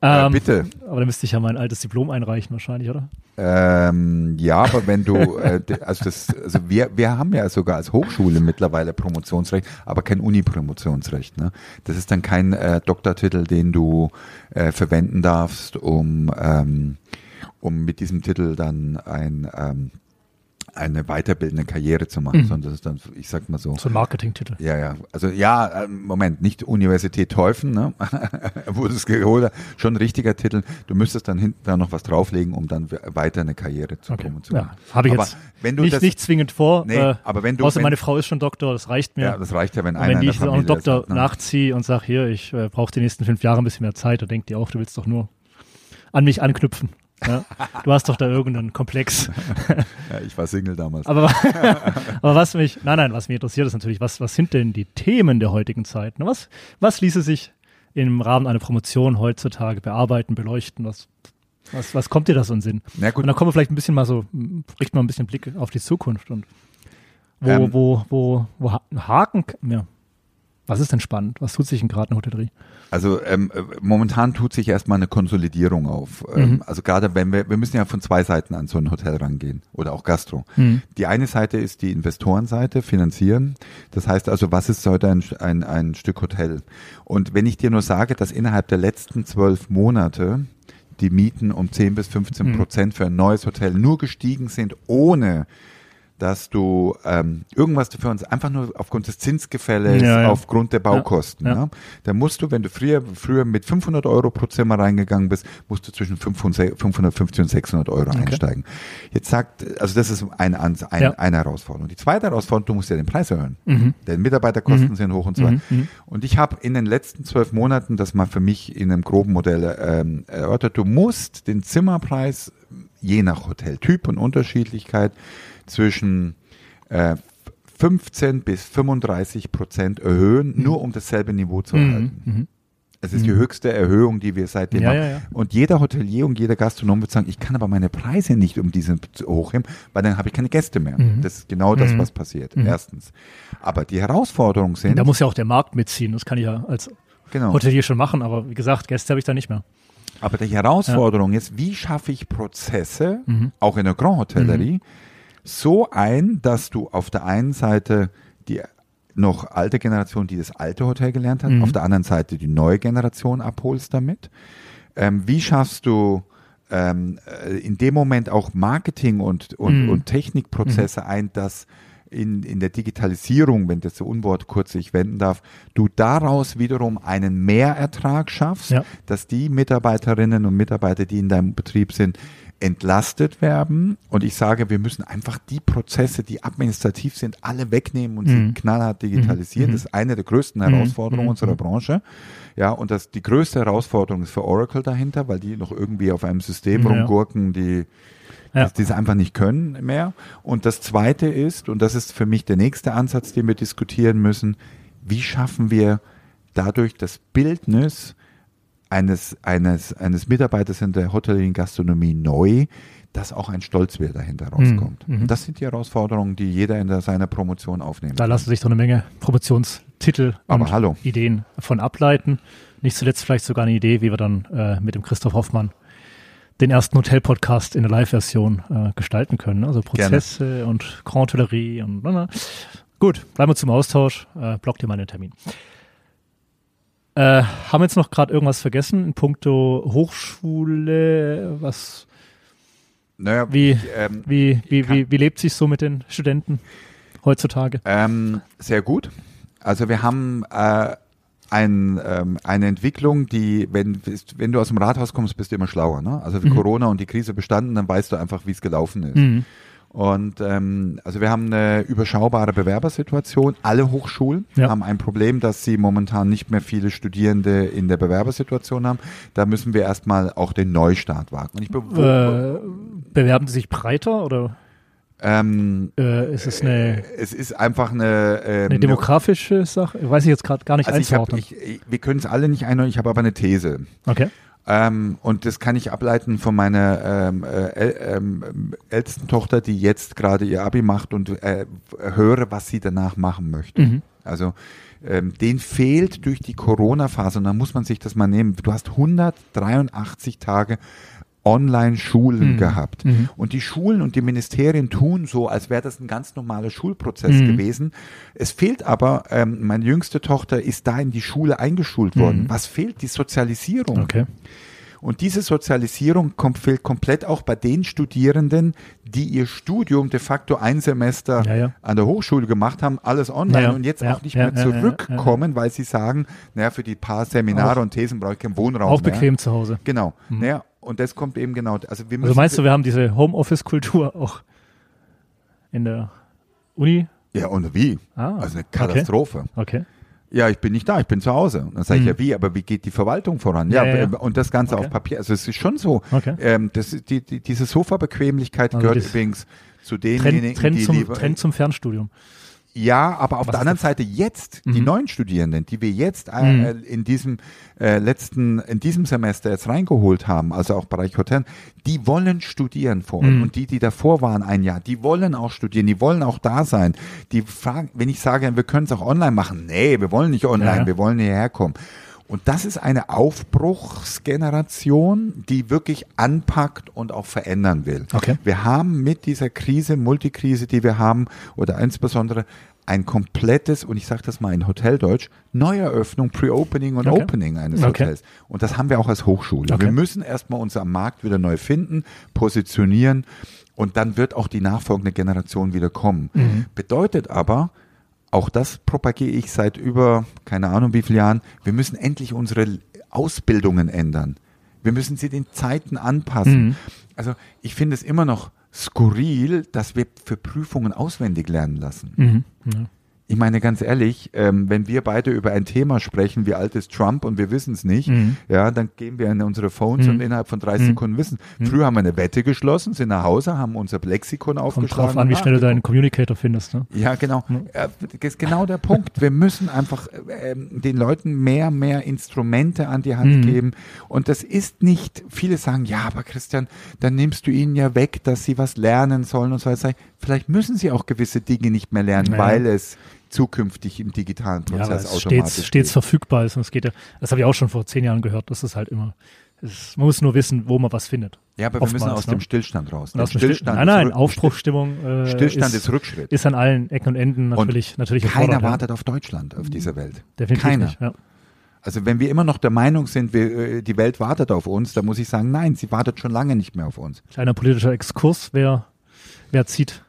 Äh, Ähm, bitte. Aber dann müsste ich ja mein altes Diplom einreichen wahrscheinlich, oder? Ähm, ja, aber wenn du, äh, also das, also wir, wir haben ja sogar als Hochschule mittlerweile Promotionsrecht, aber kein Uni-Promotionsrecht. Ne? Das ist dann kein äh, Doktortitel, den du äh, verwenden darfst, um, ähm, um mit diesem Titel dann ein, ähm, eine weiterbildende Karriere zu machen, Mhm. sondern das ist dann, ich sag mal so. So ein Marketingtitel. Ja, ja. Also ja, ähm, Moment, nicht Universität Teufen, ne? Wurde es geholt, hat. schon ein richtiger Titel. Du müsstest dann hinten da noch was drauflegen, um dann we- weiter eine Karriere zu Okay. promotionen. Ja, habe ich Aber jetzt wenn du nicht, das, nicht zwingend vor. Nee, äh, aber wenn du, außer wenn, meine Frau ist schon Doktor, das reicht mir. ja, das reicht ja, wenn Und einer wenn ich auch einen Doktor hat, ne? nachziehe und sage, hier, ich äh, brauche die nächsten fünf Jahre ein bisschen mehr Zeit, dann denkt die auch, du willst doch nur an mich anknüpfen. Ja? Du hast doch da irgendeinen Komplex. Ja, ich war Single damals. Aber, aber was mich, nein, nein, was mich interessiert ist natürlich, was, was sind denn die Themen der heutigen Zeit? Was, was ließe sich im Rahmen einer Promotion heutzutage bearbeiten, beleuchten? Was, was, was kommt dir da so in Sinn? Na Und gut, dann kommen wir vielleicht ein bisschen mal so, richten wir ein bisschen Blick auf die Zukunft und wo, Ähm. wo, wo, wo ha- Haken, ja. Was ist denn spannend? Was tut sich denn gerade in der Hotellerie? also ähm, äh, momentan tut sich erstmal eine Konsolidierung auf. Ähm, Mhm. Also gerade wenn wir, wir müssen ja von zwei Seiten an so ein Hotel rangehen oder auch Gastro. Die eine Seite ist die Investorenseite, finanzieren. Das heißt also, was ist heute ein, ein, ein Stück Hotel? Und wenn ich dir nur sage, dass innerhalb der letzten zwölf Monate die Mieten um 10 bis 15 Mhm. Prozent für ein neues Hotel nur gestiegen sind, ohne dass du ähm, irgendwas für uns einfach nur aufgrund des Zinsgefälles, Ja, ja. aufgrund der Baukosten. Ja, Ja, ja. Da musst du, wenn du früher, früher mit 500 Euro pro Zimmer reingegangen bist, musst du zwischen 500 550 und 600 Euro Okay. einsteigen. Jetzt sagt, also das ist eine, ein, Ja. eine Herausforderung. Die zweite Herausforderung, du musst ja den Preis erhöhen. Mhm. Denn Mitarbeiterkosten Mhm. sind hoch und so weiter. Mhm. Mhm. Und ich habe in den letzten zwölf Monaten das mal für mich in einem groben Modell ähm, erörtert. Du musst den Zimmerpreis je nach Hoteltyp und Unterschiedlichkeit zwischen äh, 15 bis 35 Prozent erhöhen, nur um dasselbe Niveau zu halten. Mhm. Mhm. Es ist die höchste Erhöhung, die wir seitdem Ja, haben. ja, ja. Und jeder Hotelier und jeder Gastronom wird sagen, ich kann aber meine Preise nicht um diese hochheben, weil dann habe ich keine Gäste mehr. Mhm. Das ist genau das, Mhm. was passiert. Mhm. Erstens. Aber die Herausforderungen sind, Da muss ja auch der Markt mitziehen. Das kann ich ja als genau. Hotelier schon machen, aber wie gesagt, Gäste habe ich da nicht mehr. Aber die Herausforderung ist, wie schaffe ich Prozesse, Mhm. auch in der Grand Hotellerie, so ein, dass du auf der einen Seite die noch alte Generation, die das alte Hotel gelernt hat, Mhm. auf der anderen Seite die neue Generation abholst damit. Ähm, wie schaffst du ähm, äh, in dem Moment auch Marketing und, und, Mhm. und Technikprozesse ein, dass in, in der Digitalisierung, wenn das so Unwort kurz ich wenden darf, du daraus wiederum einen Mehrertrag schaffst, Ja. dass die Mitarbeiterinnen und Mitarbeiter, die in deinem Betrieb sind, entlastet werden. Und ich sage, wir müssen einfach die Prozesse, die administrativ sind, alle wegnehmen und Mhm. sie knallhart digitalisieren. Das ist eine der größten Herausforderungen Mhm. unserer Branche. Ja, und das, die größte Herausforderung ist für Oracle dahinter, weil die noch irgendwie auf einem System Ja. rumgurken, die Ja. die es einfach nicht können mehr. Und das Zweite ist, und das ist für mich der nächste Ansatz, den wir diskutieren müssen, wie schaffen wir dadurch das Bildnis eines, eines, eines Mitarbeiters in der Hotellerie Gastronomie neu, dass auch ein Stolzwert dahinter rauskommt. mhm. Und das sind die Herausforderungen, die jeder in der, seiner Promotion aufnehmen Da kann. lassen sich doch eine Menge Promotionstitel Aber und hallo. Ideen von ableiten. Nicht zuletzt vielleicht sogar eine Idee, wie wir dann äh, mit dem Christoph Hoffmann den ersten Hotel-Podcast in der Live-Version äh, gestalten können. Also Prozesse und Grand Hotellerie und na, na. gut, bleiben wir zum Austausch. Äh, block dir mal den Termin. Äh, haben wir jetzt noch gerade irgendwas vergessen in puncto Hochschule? Was, Naja, wie, ähm, wie, wie, wie, wie lebt sich so mit den Studenten heutzutage? Ähm, sehr gut. Also wir haben äh, ein, ähm, eine Entwicklung, die, wenn, wenn du aus dem Rathaus kommst, bist du immer schlauer. Ne? Also wie Corona und die Krise bestanden, dann weißt du einfach, wie es gelaufen ist. Mhm. Und ähm, also wir haben eine überschaubare Bewerbersituation. Alle Hochschulen Ja. haben ein Problem, dass sie momentan nicht mehr viele Studierende in der Bewerbersituation haben. Da müssen wir erstmal auch den Neustart wagen. Be Äh, bewerben Sie sich breiter oder ähm, äh, ist es eine, es ist einfach eine, ähm, eine demografische Sache? Weiß ich jetzt gerade gar nicht Also ich hab, einzuordnen. ich, ich, wir können es alle nicht einordnen, ich habe aber eine These. okay. Ähm, und das kann ich ableiten von meiner ähm, äh, ähm, ältesten Tochter, die jetzt gerade ihr Abi macht und äh, höre, was sie danach machen möchte. Mhm. Also ähm, den fehlt durch die Corona-Phase und da muss man sich das mal nehmen. Du hast 183 Tage Online-Schulen Mhm. gehabt. Mhm. Und die Schulen und die Ministerien tun so, als wäre das ein ganz normaler Schulprozess Mhm. gewesen. Es fehlt aber, ähm, meine jüngste Tochter ist da in die Schule eingeschult worden. Mhm. Was fehlt? Die Sozialisierung. Okay. Und diese Sozialisierung kommt, fehlt komplett auch bei den Studierenden, die ihr Studium de facto ein Semester Ja, ja. an der Hochschule gemacht haben, alles online Ja, und jetzt auch nicht mehr zurückkommen, weil sie sagen, naja, für die paar Seminare Auch- und Thesen brauche ich keinen Wohnraum Auch mehr. bequem zu Hause. Genau. Naja, und das kommt eben genau. Also wir müssen Also meinst du, wir haben diese Homeoffice-Kultur auch in der Uni? ja und wie? Ah, also eine okay. Katastrophe. Okay. Ja, ich bin nicht da, ich bin zu Hause. Und dann sage ich, Mhm. ja wie, aber wie geht die Verwaltung voran? Ja, Ja, ja, ja. und das Ganze Okay. auf Papier. Also es ist schon so. Okay. Ähm, das, die, die, diese Sofa-Bequemlichkeit Also gehört übrigens zu denjenigen, Trend, Trend, die zum, lieber, Trend zum Fernstudium. Ja, aber auf Was der anderen Seite jetzt, die Mhm. neuen Studierenden, die wir jetzt äh, Mhm. in diesem äh, letzten, in diesem Semester jetzt reingeholt haben, also auch Bereich Hotel, die wollen studieren vor Mhm. und die, die davor waren ein Jahr, die wollen auch studieren, die wollen auch da sein. Die fragen, wenn ich sage, wir können es auch online machen, nee, wir wollen nicht online, ja. wir wollen hierher kommen. Und das ist eine Aufbruchsgeneration, die wirklich anpackt und auch verändern will. Okay. Wir haben mit dieser Krise, Multikrise, die wir haben, oder insbesondere ein komplettes, und ich sage das mal in Hoteldeutsch, Neueröffnung, Pre-Opening und Okay. Opening eines Okay. Hotels. Und das haben wir auch als Hochschule. Okay. Wir müssen erstmal uns am Markt wieder neu finden, positionieren und dann wird auch die nachfolgende Generation wieder kommen. Mhm. Bedeutet aber, auch das propagiere ich seit über, keine Ahnung wie vielen Jahren, wir müssen endlich unsere Ausbildungen ändern. Wir müssen sie den Zeiten anpassen. Mhm. Also ich finde es immer noch skurril, dass wir für Prüfungen auswendig lernen lassen. Mhm. Ja. Ich meine ganz ehrlich, ähm, wenn wir beide über ein Thema sprechen, wie alt ist Trump und wir wissen es nicht, Mhm. ja, dann gehen wir in unsere Phones Mhm. und innerhalb von 30 Mhm. Sekunden wissen. Früher haben wir eine Wette geschlossen, sind nach Hause, haben unser Lexikon Kommt aufgeschlagen. drauf an, wie schnell du nachgeguckt. deinen Communicator findest. Ne? Ja, genau. Äh, Das ist genau der Punkt. Wir müssen einfach ähm, den Leuten mehr, mehr Instrumente an die Hand Mhm. geben. Und das ist nicht, viele sagen, ja, aber Christian, dann nimmst du ihnen ja weg, dass sie was lernen sollen und so weiter. Vielleicht müssen sie auch gewisse Dinge nicht mehr lernen, Ja. weil es zukünftig im digitalen Ja, Prozess weil es automatisch stets, stets verfügbar ist. Und es geht ja, das habe ich auch schon vor zehn Jahren gehört. Das ist halt immer, ist, man muss nur wissen, wo man was findet. Ja, aber wir müssen oftmals, aus ne? dem Stillstand raus. Und aus dem Still Stillstand nein, nein, Aufbruchstimmung äh, Stillstand ist, ist Rückschritt. ist an allen Ecken und Enden natürlich, natürlich Keiner gefordert, ja. wartet auf Deutschland auf dieser Welt. Definitiv Keiner. nicht. Ja. Also wenn wir immer noch der Meinung sind, wir, äh, die Welt wartet auf uns, dann muss ich sagen, nein, sie wartet schon lange nicht mehr auf uns. Kleiner politischer Exkurs, wer, wer zieht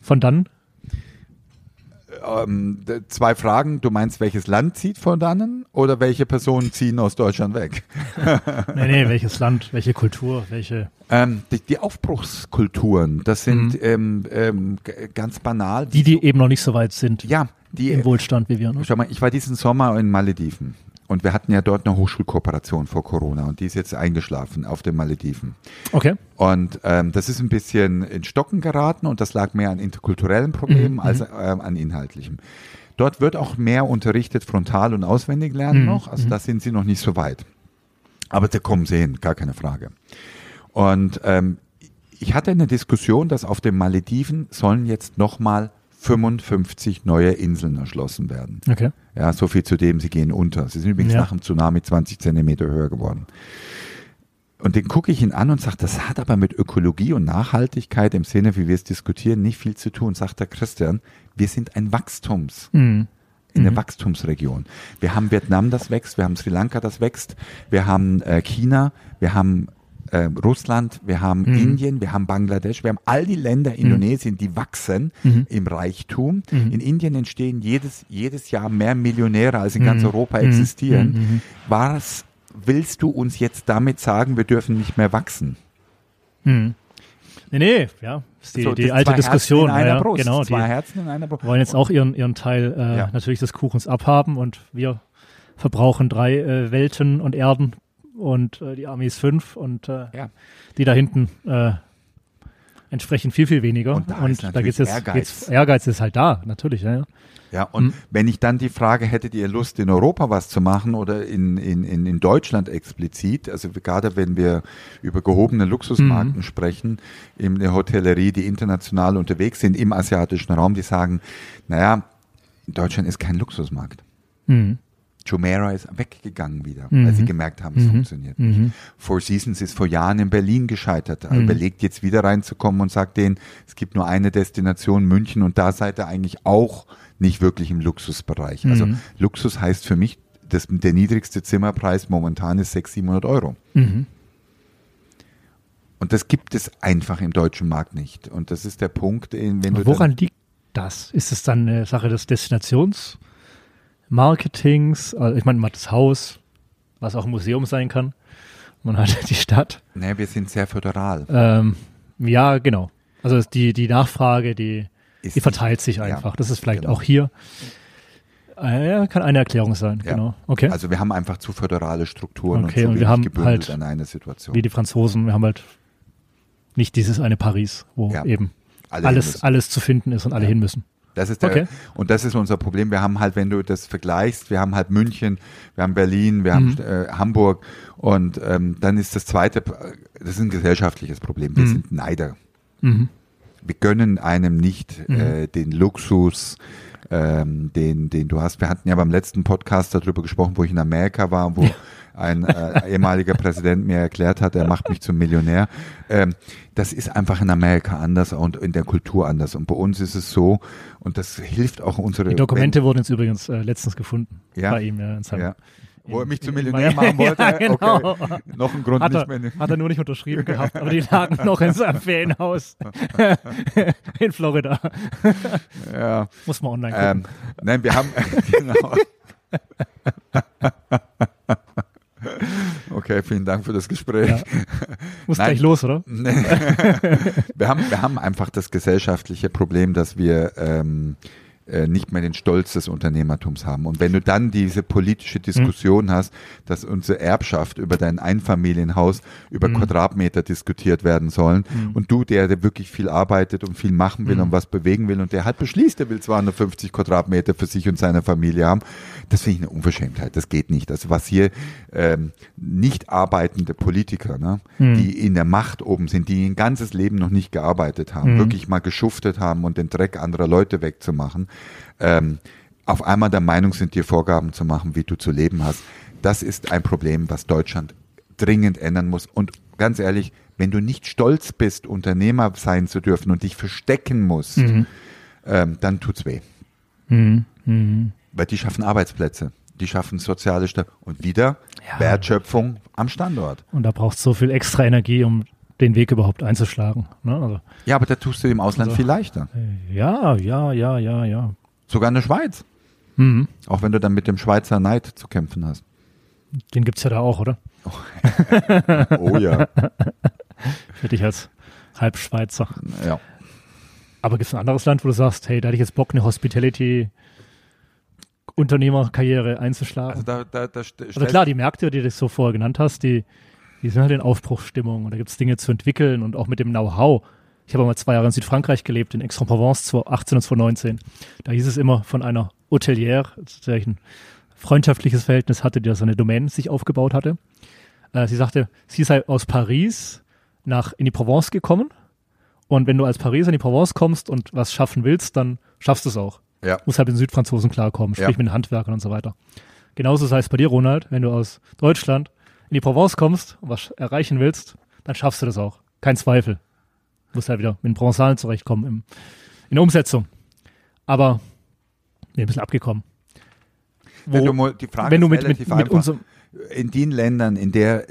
von dann? Ähm, zwei Fragen. Du meinst, welches Land zieht von dannen oder welche Personen ziehen aus Deutschland weg? Nee, nee, welches Land, welche Kultur, welche. Ähm, die, die Aufbruchskulturen, das sind ähm, ähm, g- ganz banal. Die, die eben noch nicht so weit sind ja, die, im Wohlstand wie wir. Ne? Schau mal, ich war diesen Sommer in Malediven und wir hatten ja dort eine Hochschulkooperation vor Corona und die ist jetzt eingeschlafen auf den Malediven. Okay. Und ähm, das ist ein bisschen in Stocken geraten und das lag mehr an interkulturellen Problemen Mhm, als ähm, an inhaltlichem. Dort wird auch mehr unterrichtet, frontal und auswendig lernen Mhm, noch, also da sind sie noch nicht so weit. Aber da kommen sie hin, gar keine Frage. Und ähm, ich hatte eine Diskussion, dass auf den Malediven sollen jetzt nochmal 55 neue Inseln erschlossen werden. Okay. Ja, so viel zu dem, sie gehen unter. Sie sind übrigens Ja. nach dem Tsunami 20 Zentimeter höher geworden. Und den gucke ich ihn an und sage, das hat aber mit Ökologie und Nachhaltigkeit im Sinne, wie wir es diskutieren, nicht viel zu tun. Sagt der Christian, wir sind ein Wachstums, Mhm. in der Wachstumsregion. Wir haben Vietnam, das wächst, wir haben Sri Lanka, das wächst, wir haben äh, China, wir haben äh, Russland, wir haben Mhm. Indien, wir haben Bangladesch, wir haben all die Länder, Indonesien, die wachsen Mhm. im Reichtum. In Indien entstehen jedes, jedes Jahr mehr Millionäre, als in ganz Mhm. Europa Mhm. existieren. Mhm. Was willst du uns jetzt damit sagen, wir dürfen nicht mehr wachsen? Hm. Nee, nee, ja. Ist die, So, die das alte zwei Diskussion. Herzen in einer ja, Brust. genau. Die Zwei Herzen in einer Brust. wollen jetzt auch ihren, ihren Teil äh, Ja. natürlich des Kuchens abhaben und wir verbrauchen drei äh, Welten und Erden und äh, die Amis fünf und äh, Ja. die da hinten äh, entsprechend viel, viel weniger. Und da ist da geht's jetzt, Ehrgeiz. Geht's, Ehrgeiz ist halt da, natürlich, ja. ja. Ja, und Mhm. wenn ich dann die Frage, hättet ihr Lust, in Europa was zu machen oder in, in, in, Deutschland explizit, also gerade wenn wir über gehobene Luxusmarken Mhm. sprechen, in der Hotellerie, die international unterwegs sind im asiatischen Raum, die sagen, naja, Deutschland ist kein Luxusmarkt. Mhm. Jumeirah ist weggegangen wieder, Mhm. weil sie gemerkt haben, es Mhm. funktioniert nicht. Mhm. Four Seasons ist vor Jahren in Berlin gescheitert. Mhm. Überlegt jetzt wieder reinzukommen und sagt denen, es gibt nur eine Destination München und da seid ihr eigentlich auch nicht wirklich im Luxusbereich. Also Mhm. Luxus heißt für mich, das, der niedrigste Zimmerpreis momentan ist 600, 700 Euro. Und das gibt es einfach im deutschen Markt nicht. Und das ist der Punkt, in- wenn du woran liegt das? Ist es dann eine Sache des Destinationsmarketings? Also ich meine, man hat das Haus, was auch ein Museum sein kann. Man hat die Stadt. ne, wir sind sehr föderal. Ähm, ja, genau. Also die, die Nachfrage, die, die verteilt sich ja, einfach. das ist vielleicht genau. auch hier. Äh, ja, kann eine Erklärung sein, Ja. genau. Okay. Also wir haben einfach zu föderale Strukturen Okay, und und wir haben halt an eine Situation. Wie die Franzosen, wir haben halt nicht dieses eine Paris, wo Ja. eben Alle alles, alles zu finden ist und alle Ja. hin müssen. Das ist der, Okay. und das ist unser Problem. Wir haben halt, wenn du das vergleichst, wir haben halt München, wir haben Berlin, wir Mhm. haben äh, Hamburg und ähm, dann ist das zweite, das ist ein gesellschaftliches Problem. Wir Mhm. sind Neider. Mhm. Wir gönnen einem nicht Mhm. äh, den Luxus, ähm, den, den du hast. Wir hatten ja beim letzten Podcast darüber gesprochen, wo ich in Amerika war, wo ein äh, ehemaliger Präsident mir erklärt hat, er macht mich zum Millionär. Ähm, das ist einfach in Amerika anders und in der Kultur anders. Und bei uns ist es so, und das hilft auch unsere Die Dokumente wurden jetzt übrigens äh, wenn, gefunden Ja. bei ihm ja, in seinem Ja. Wo er mich zum Millionär machen wollte. Ja, genau. Okay. Noch ein Grund Hat nicht er, mehr. hat er nur nicht unterschrieben gehabt, aber die lagen noch in seinem Ferienhaus in Florida. Ja. Muss man online gucken. Ähm, nein, wir haben genau. Okay, vielen Dank für das Gespräch. Ja. Muss gleich los, oder? wir, haben, wir haben einfach das gesellschaftliche Problem, dass wir ähm, äh, nicht mehr den Stolz des Unternehmertums haben. Und wenn du dann diese politische Diskussion Mhm. hast, dass unsere Erbschaft über dein Einfamilienhaus über Mhm. Quadratmeter diskutiert werden sollen Mhm. und du, der, der wirklich viel arbeitet und viel machen will Mhm. und was bewegen will und der halt beschließt, er will 250 Quadratmeter für sich und seine Familie haben, das finde ich eine Unverschämtheit. Das geht nicht. Also was hier ähm, nicht arbeitende Politiker, ne, Mhm. die in der Macht oben sind, die ein ganzes Leben noch nicht gearbeitet haben, wirklich mal geschuftet haben und den Dreck anderer Leute wegzumachen, ähm, auf einmal der Meinung sind, dir Vorgaben zu machen, wie du zu leben hast. Das ist ein Problem, was Deutschland dringend ändern muss. Und ganz ehrlich, wenn du nicht stolz bist, Unternehmer sein zu dürfen und dich verstecken musst, Mhm. ähm, dann tut's weh. Mhm. Mhm. Weil die schaffen Arbeitsplätze, die schaffen soziale Sta und wieder Ja. Wertschöpfung am Standort. Und da braucht es so viel extra Energie, um den Weg überhaupt einzuschlagen. Ne? Also, Ja, aber da tust du im Ausland Also- viel leichter. äh, ja, ja, ja, ja, ja. Sogar in der Schweiz. Mhm. Auch wenn du dann mit dem Schweizer Neid zu kämpfen hast. Den gibt's ja da auch, oder? Oh ja. Für dich als Halbschweizer. ja. Aber gibt es ein anderes Land, wo du sagst, hey, da hätte ich jetzt Bock, eine Hospitality-Unternehmerkarriere einzuschlagen? Also da, da, da Also klar, die Märkte, die du so vorher genannt hast, die, die sind halt in Aufbruchsstimmung und da gibt es Dinge zu entwickeln und auch mit dem Know-how. Ich habe mal zwei Jahre in Südfrankreich gelebt, in Aix-en-Provence 2018 und 2019. Da hieß es immer von einer Hotelière, zu der ich ein freundschaftliches Verhältnis hatte, die da so eine Domain sich aufgebaut hatte. Äh, sie sagte, sie sei aus Paris nach in die Provence gekommen und wenn du als Pariser in die Provence kommst und was schaffen willst, dann schaffst du es auch. Ja. Muss halt mit den Südfranzosen klarkommen, sprich Ja. mit den Handwerkern und so weiter. Genauso sei es bei dir, Ronald, wenn du aus Deutschland in die Provence kommst und was erreichen willst, dann schaffst du das auch. Kein Zweifel. Du musst halt wieder mit den Provenzalen zurechtkommen im, in der Umsetzung. Aber nee, ein bisschen abgekommen. wenn Wo- du, mo- die Frage wenn du mit, mit, relativ mit unserem, in den Ländern, in der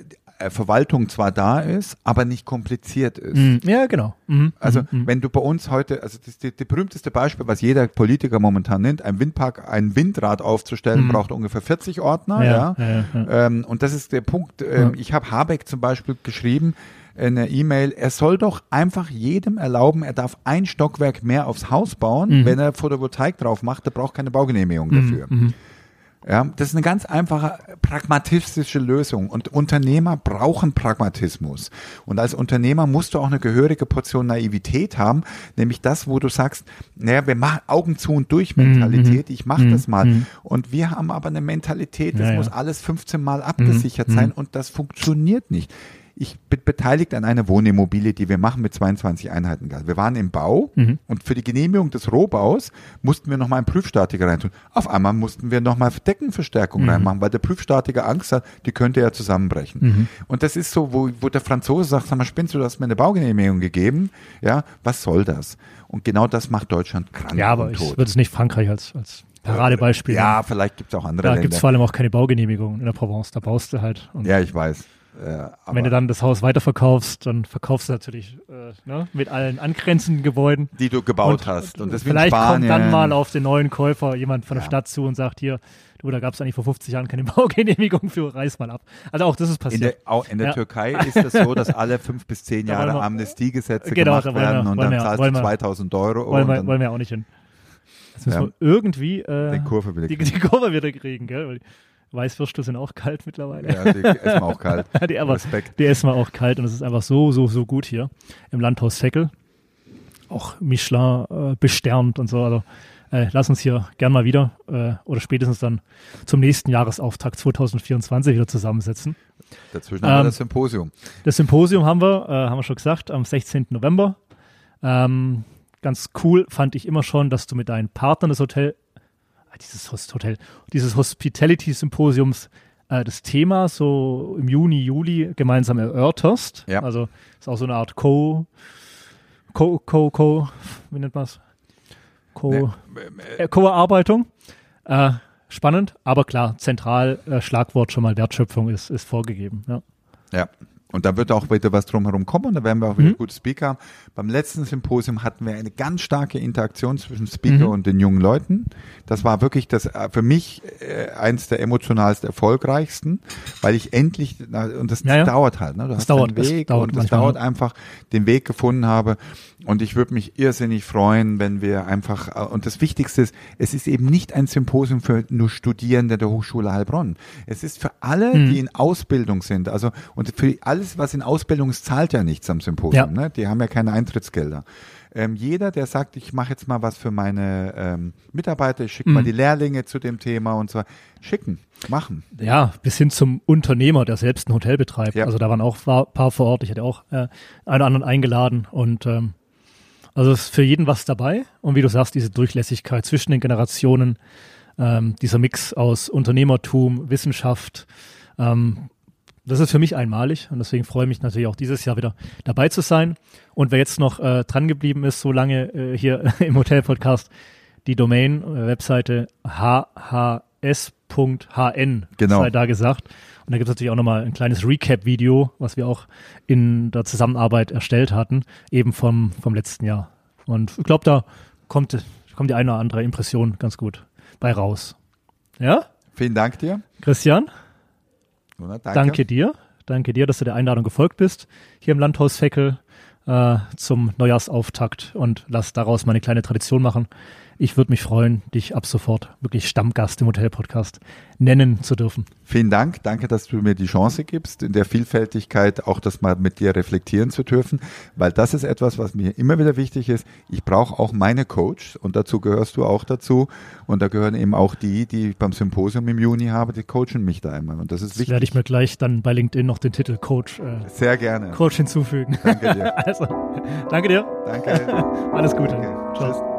Verwaltung zwar da ist, aber nicht kompliziert ist. Mm, ja, genau. Mhm, Also mhm, mhm. wenn du bei uns heute, also das, die, die berühmteste Beispiel, was jeder Politiker momentan nennt, ein Windpark, ein Windrad aufzustellen, Mhm. braucht ungefähr 40 Ordner. Ja, ja, ja, ja. Ähm, und das ist der Punkt. Ähm. Ich habe Habeck zum Beispiel geschrieben in der E-Mail, er soll doch einfach jedem erlauben, er darf ein Stockwerk mehr aufs Haus bauen, Mhm. wenn er Photovoltaik drauf macht, der braucht keine Baugenehmigung dafür. Mhm. Ja, das ist eine ganz einfache pragmatistische Lösung und Unternehmer brauchen Pragmatismus. Und als Unternehmer musst du auch eine gehörige Portion Naivität haben, nämlich das, wo du sagst, naja, wir machen Augen zu und durch Mentalität, ich mache Mhm. das mal. Mhm. Und wir haben aber eine Mentalität, das Ja, ja. muss alles 15 Mal abgesichert Mhm. sein und das funktioniert nicht. Ich bin beteiligt an einer Wohnimmobilie, die wir machen mit 22 Einheiten. Wir waren im Bau Mhm. und für die Genehmigung des Rohbaus mussten wir nochmal einen Prüfstatiker reintun. Auf einmal mussten wir nochmal Deckenverstärkung Mhm. reinmachen, weil der Prüfstatiker Angst hat, die könnte ja zusammenbrechen. Mhm. Und das ist so, wo, wo der Franzose sagt, sag mal, spinnst du, du hast mir eine Baugenehmigung gegeben? Ja, was soll das? Und genau das macht Deutschland krank ja, aber ich würde es nicht Frankreich als, als Paradebeispiel Ja, vielleicht gibt es auch andere Da gibt es vor allem auch keine Baugenehmigung in der Provence. Da baust du halt. Ja, ich weiß. Aber wenn du dann das Haus weiterverkaufst, dann verkaufst du natürlich äh, ne, mit allen angrenzenden Gebäuden. die du gebaut hast. Und das wie in vielleicht kommt Spanien. dann mal auf den neuen Käufer jemand von der Ja. Stadt zu und sagt hier, du, da gab es eigentlich vor 50 Jahren keine Baugenehmigung für, reiß mal ab. Also auch das ist in passiert. der, auch in der Ja. Türkei ist es so, dass alle fünf bis zehn Jahre wir- Amnestiegesetze Genau, gemacht wollen wir- werden und dann wir- zahlst du wir- 2000 Euro wollen, und wir, wollen wir auch nicht hin. Jetzt müssen Ja. wir irgendwie äh, die Kurve wieder die, die Kurve wieder kriegen, gell? Weißwürstel sind auch kalt mittlerweile. Ja, die essen wir auch kalt. die, aber, Respekt. die essen wir auch kalt und es ist einfach so, so, so gut hier im Landhaus Feckel. Auch Michelin äh, besternt und so. Also äh, lass uns hier gern mal wieder äh, oder spätestens dann zum nächsten Jahresauftakt 2024 wieder zusammensetzen. Dazwischen haben wir Ähm, das Symposium. Das Symposium haben wir, äh, haben wir schon gesagt, am 16. November. Ähm, ganz cool fand ich immer schon, dass du mit deinen Partnern des Hotel, dieses Hotel, dieses Hospitality-Symposiums äh, das Thema so im Juni, Juli gemeinsam erörterst. Ja. Also ist auch so eine Art Co, Co, Co, Co, wie nennt man es? Co, Nee, äh, Co-Erarbeitung. Äh, spannend, aber klar, zentral äh, Schlagwort schon mal Wertschöpfung ist, ist vorgegeben. Ja. Ja. Und da wird auch wieder was drumherum kommen und da werden wir auch wieder Mhm. gute Speaker haben. Beim letzten Symposium hatten wir eine ganz starke Interaktion zwischen Speaker Mhm. und den jungen Leuten. Das war wirklich das äh, für mich äh, eins der emotionalst erfolgreichsten, weil ich endlich na, und das Ja, ja. dauert halt, ne? Du Das hast dauert, einen das Weg dauert und es manchmal, dauert ja. einfach den Weg gefunden habe und ich würde mich irrsinnig freuen, wenn wir einfach äh, und das Wichtigste ist, es ist eben nicht ein Symposium für nur Studierende der Hochschule Heilbronn. Es ist für alle, Mhm. die in Ausbildung sind, also und für alles, was in Ausbildung ist, zahlt ja nichts am Symposium. Ja. Ne? Die haben ja keine Eintrittsgelder. Ähm, jeder, der sagt, ich mache jetzt mal was für meine ähm, Mitarbeiter, ich schicke mal Mhm. die Lehrlinge zu dem Thema und so, schicken, machen. ja, bis hin zum Unternehmer, der selbst ein Hotel betreibt. Ja. Also da waren auch ein paar vor Ort. Ich hatte auch äh, einen anderen eingeladen und ähm, also ist für jeden was dabei. Und wie du sagst, diese Durchlässigkeit zwischen den Generationen, ähm, dieser Mix aus Unternehmertum, Wissenschaft, ähm, das ist für mich einmalig und deswegen freue ich mich natürlich auch dieses Jahr wieder dabei zu sein. Und wer jetzt noch äh, dran geblieben ist, so lange äh, hier im Hotel-Podcast, die Domain, äh, Webseite hhs.hn Genau. sei da gesagt. Und da gibt es natürlich auch nochmal ein kleines Recap-Video, was wir auch in der Zusammenarbeit erstellt hatten, eben vom, vom letzten Jahr. Und ich glaube, da kommt, kommt die eine oder andere Impression ganz gut bei raus. Ja? Vielen Dank dir. Christian, Donat, danke. dir. Danke dir, dass du der Einladung gefolgt bist hier im Landhaus Feckel äh, zum Neujahrsauftakt und lass daraus mal eine kleine Tradition machen. Ich würde mich freuen, dich ab sofort wirklich Stammgast im Hotel-Podcast nennen zu dürfen. Vielen Dank. Danke, dass du mir die Chance gibst, in der Vielfältigkeit auch das mal mit dir reflektieren zu dürfen, weil das ist etwas, was mir immer wieder wichtig ist. Ich brauche auch meine Coach und dazu gehörst du auch dazu. Und da gehören eben auch die, die ich beim Symposium im Juni habe, die coachen mich da einmal. Und das ist wichtig. werde ich mir gleich dann bei LinkedIn noch den Titel Coach, äh, Sehr gerne. Coach hinzufügen. Danke dir. Also, danke dir. Danke. Alles Gute. Okay. Ciao. Tschüss.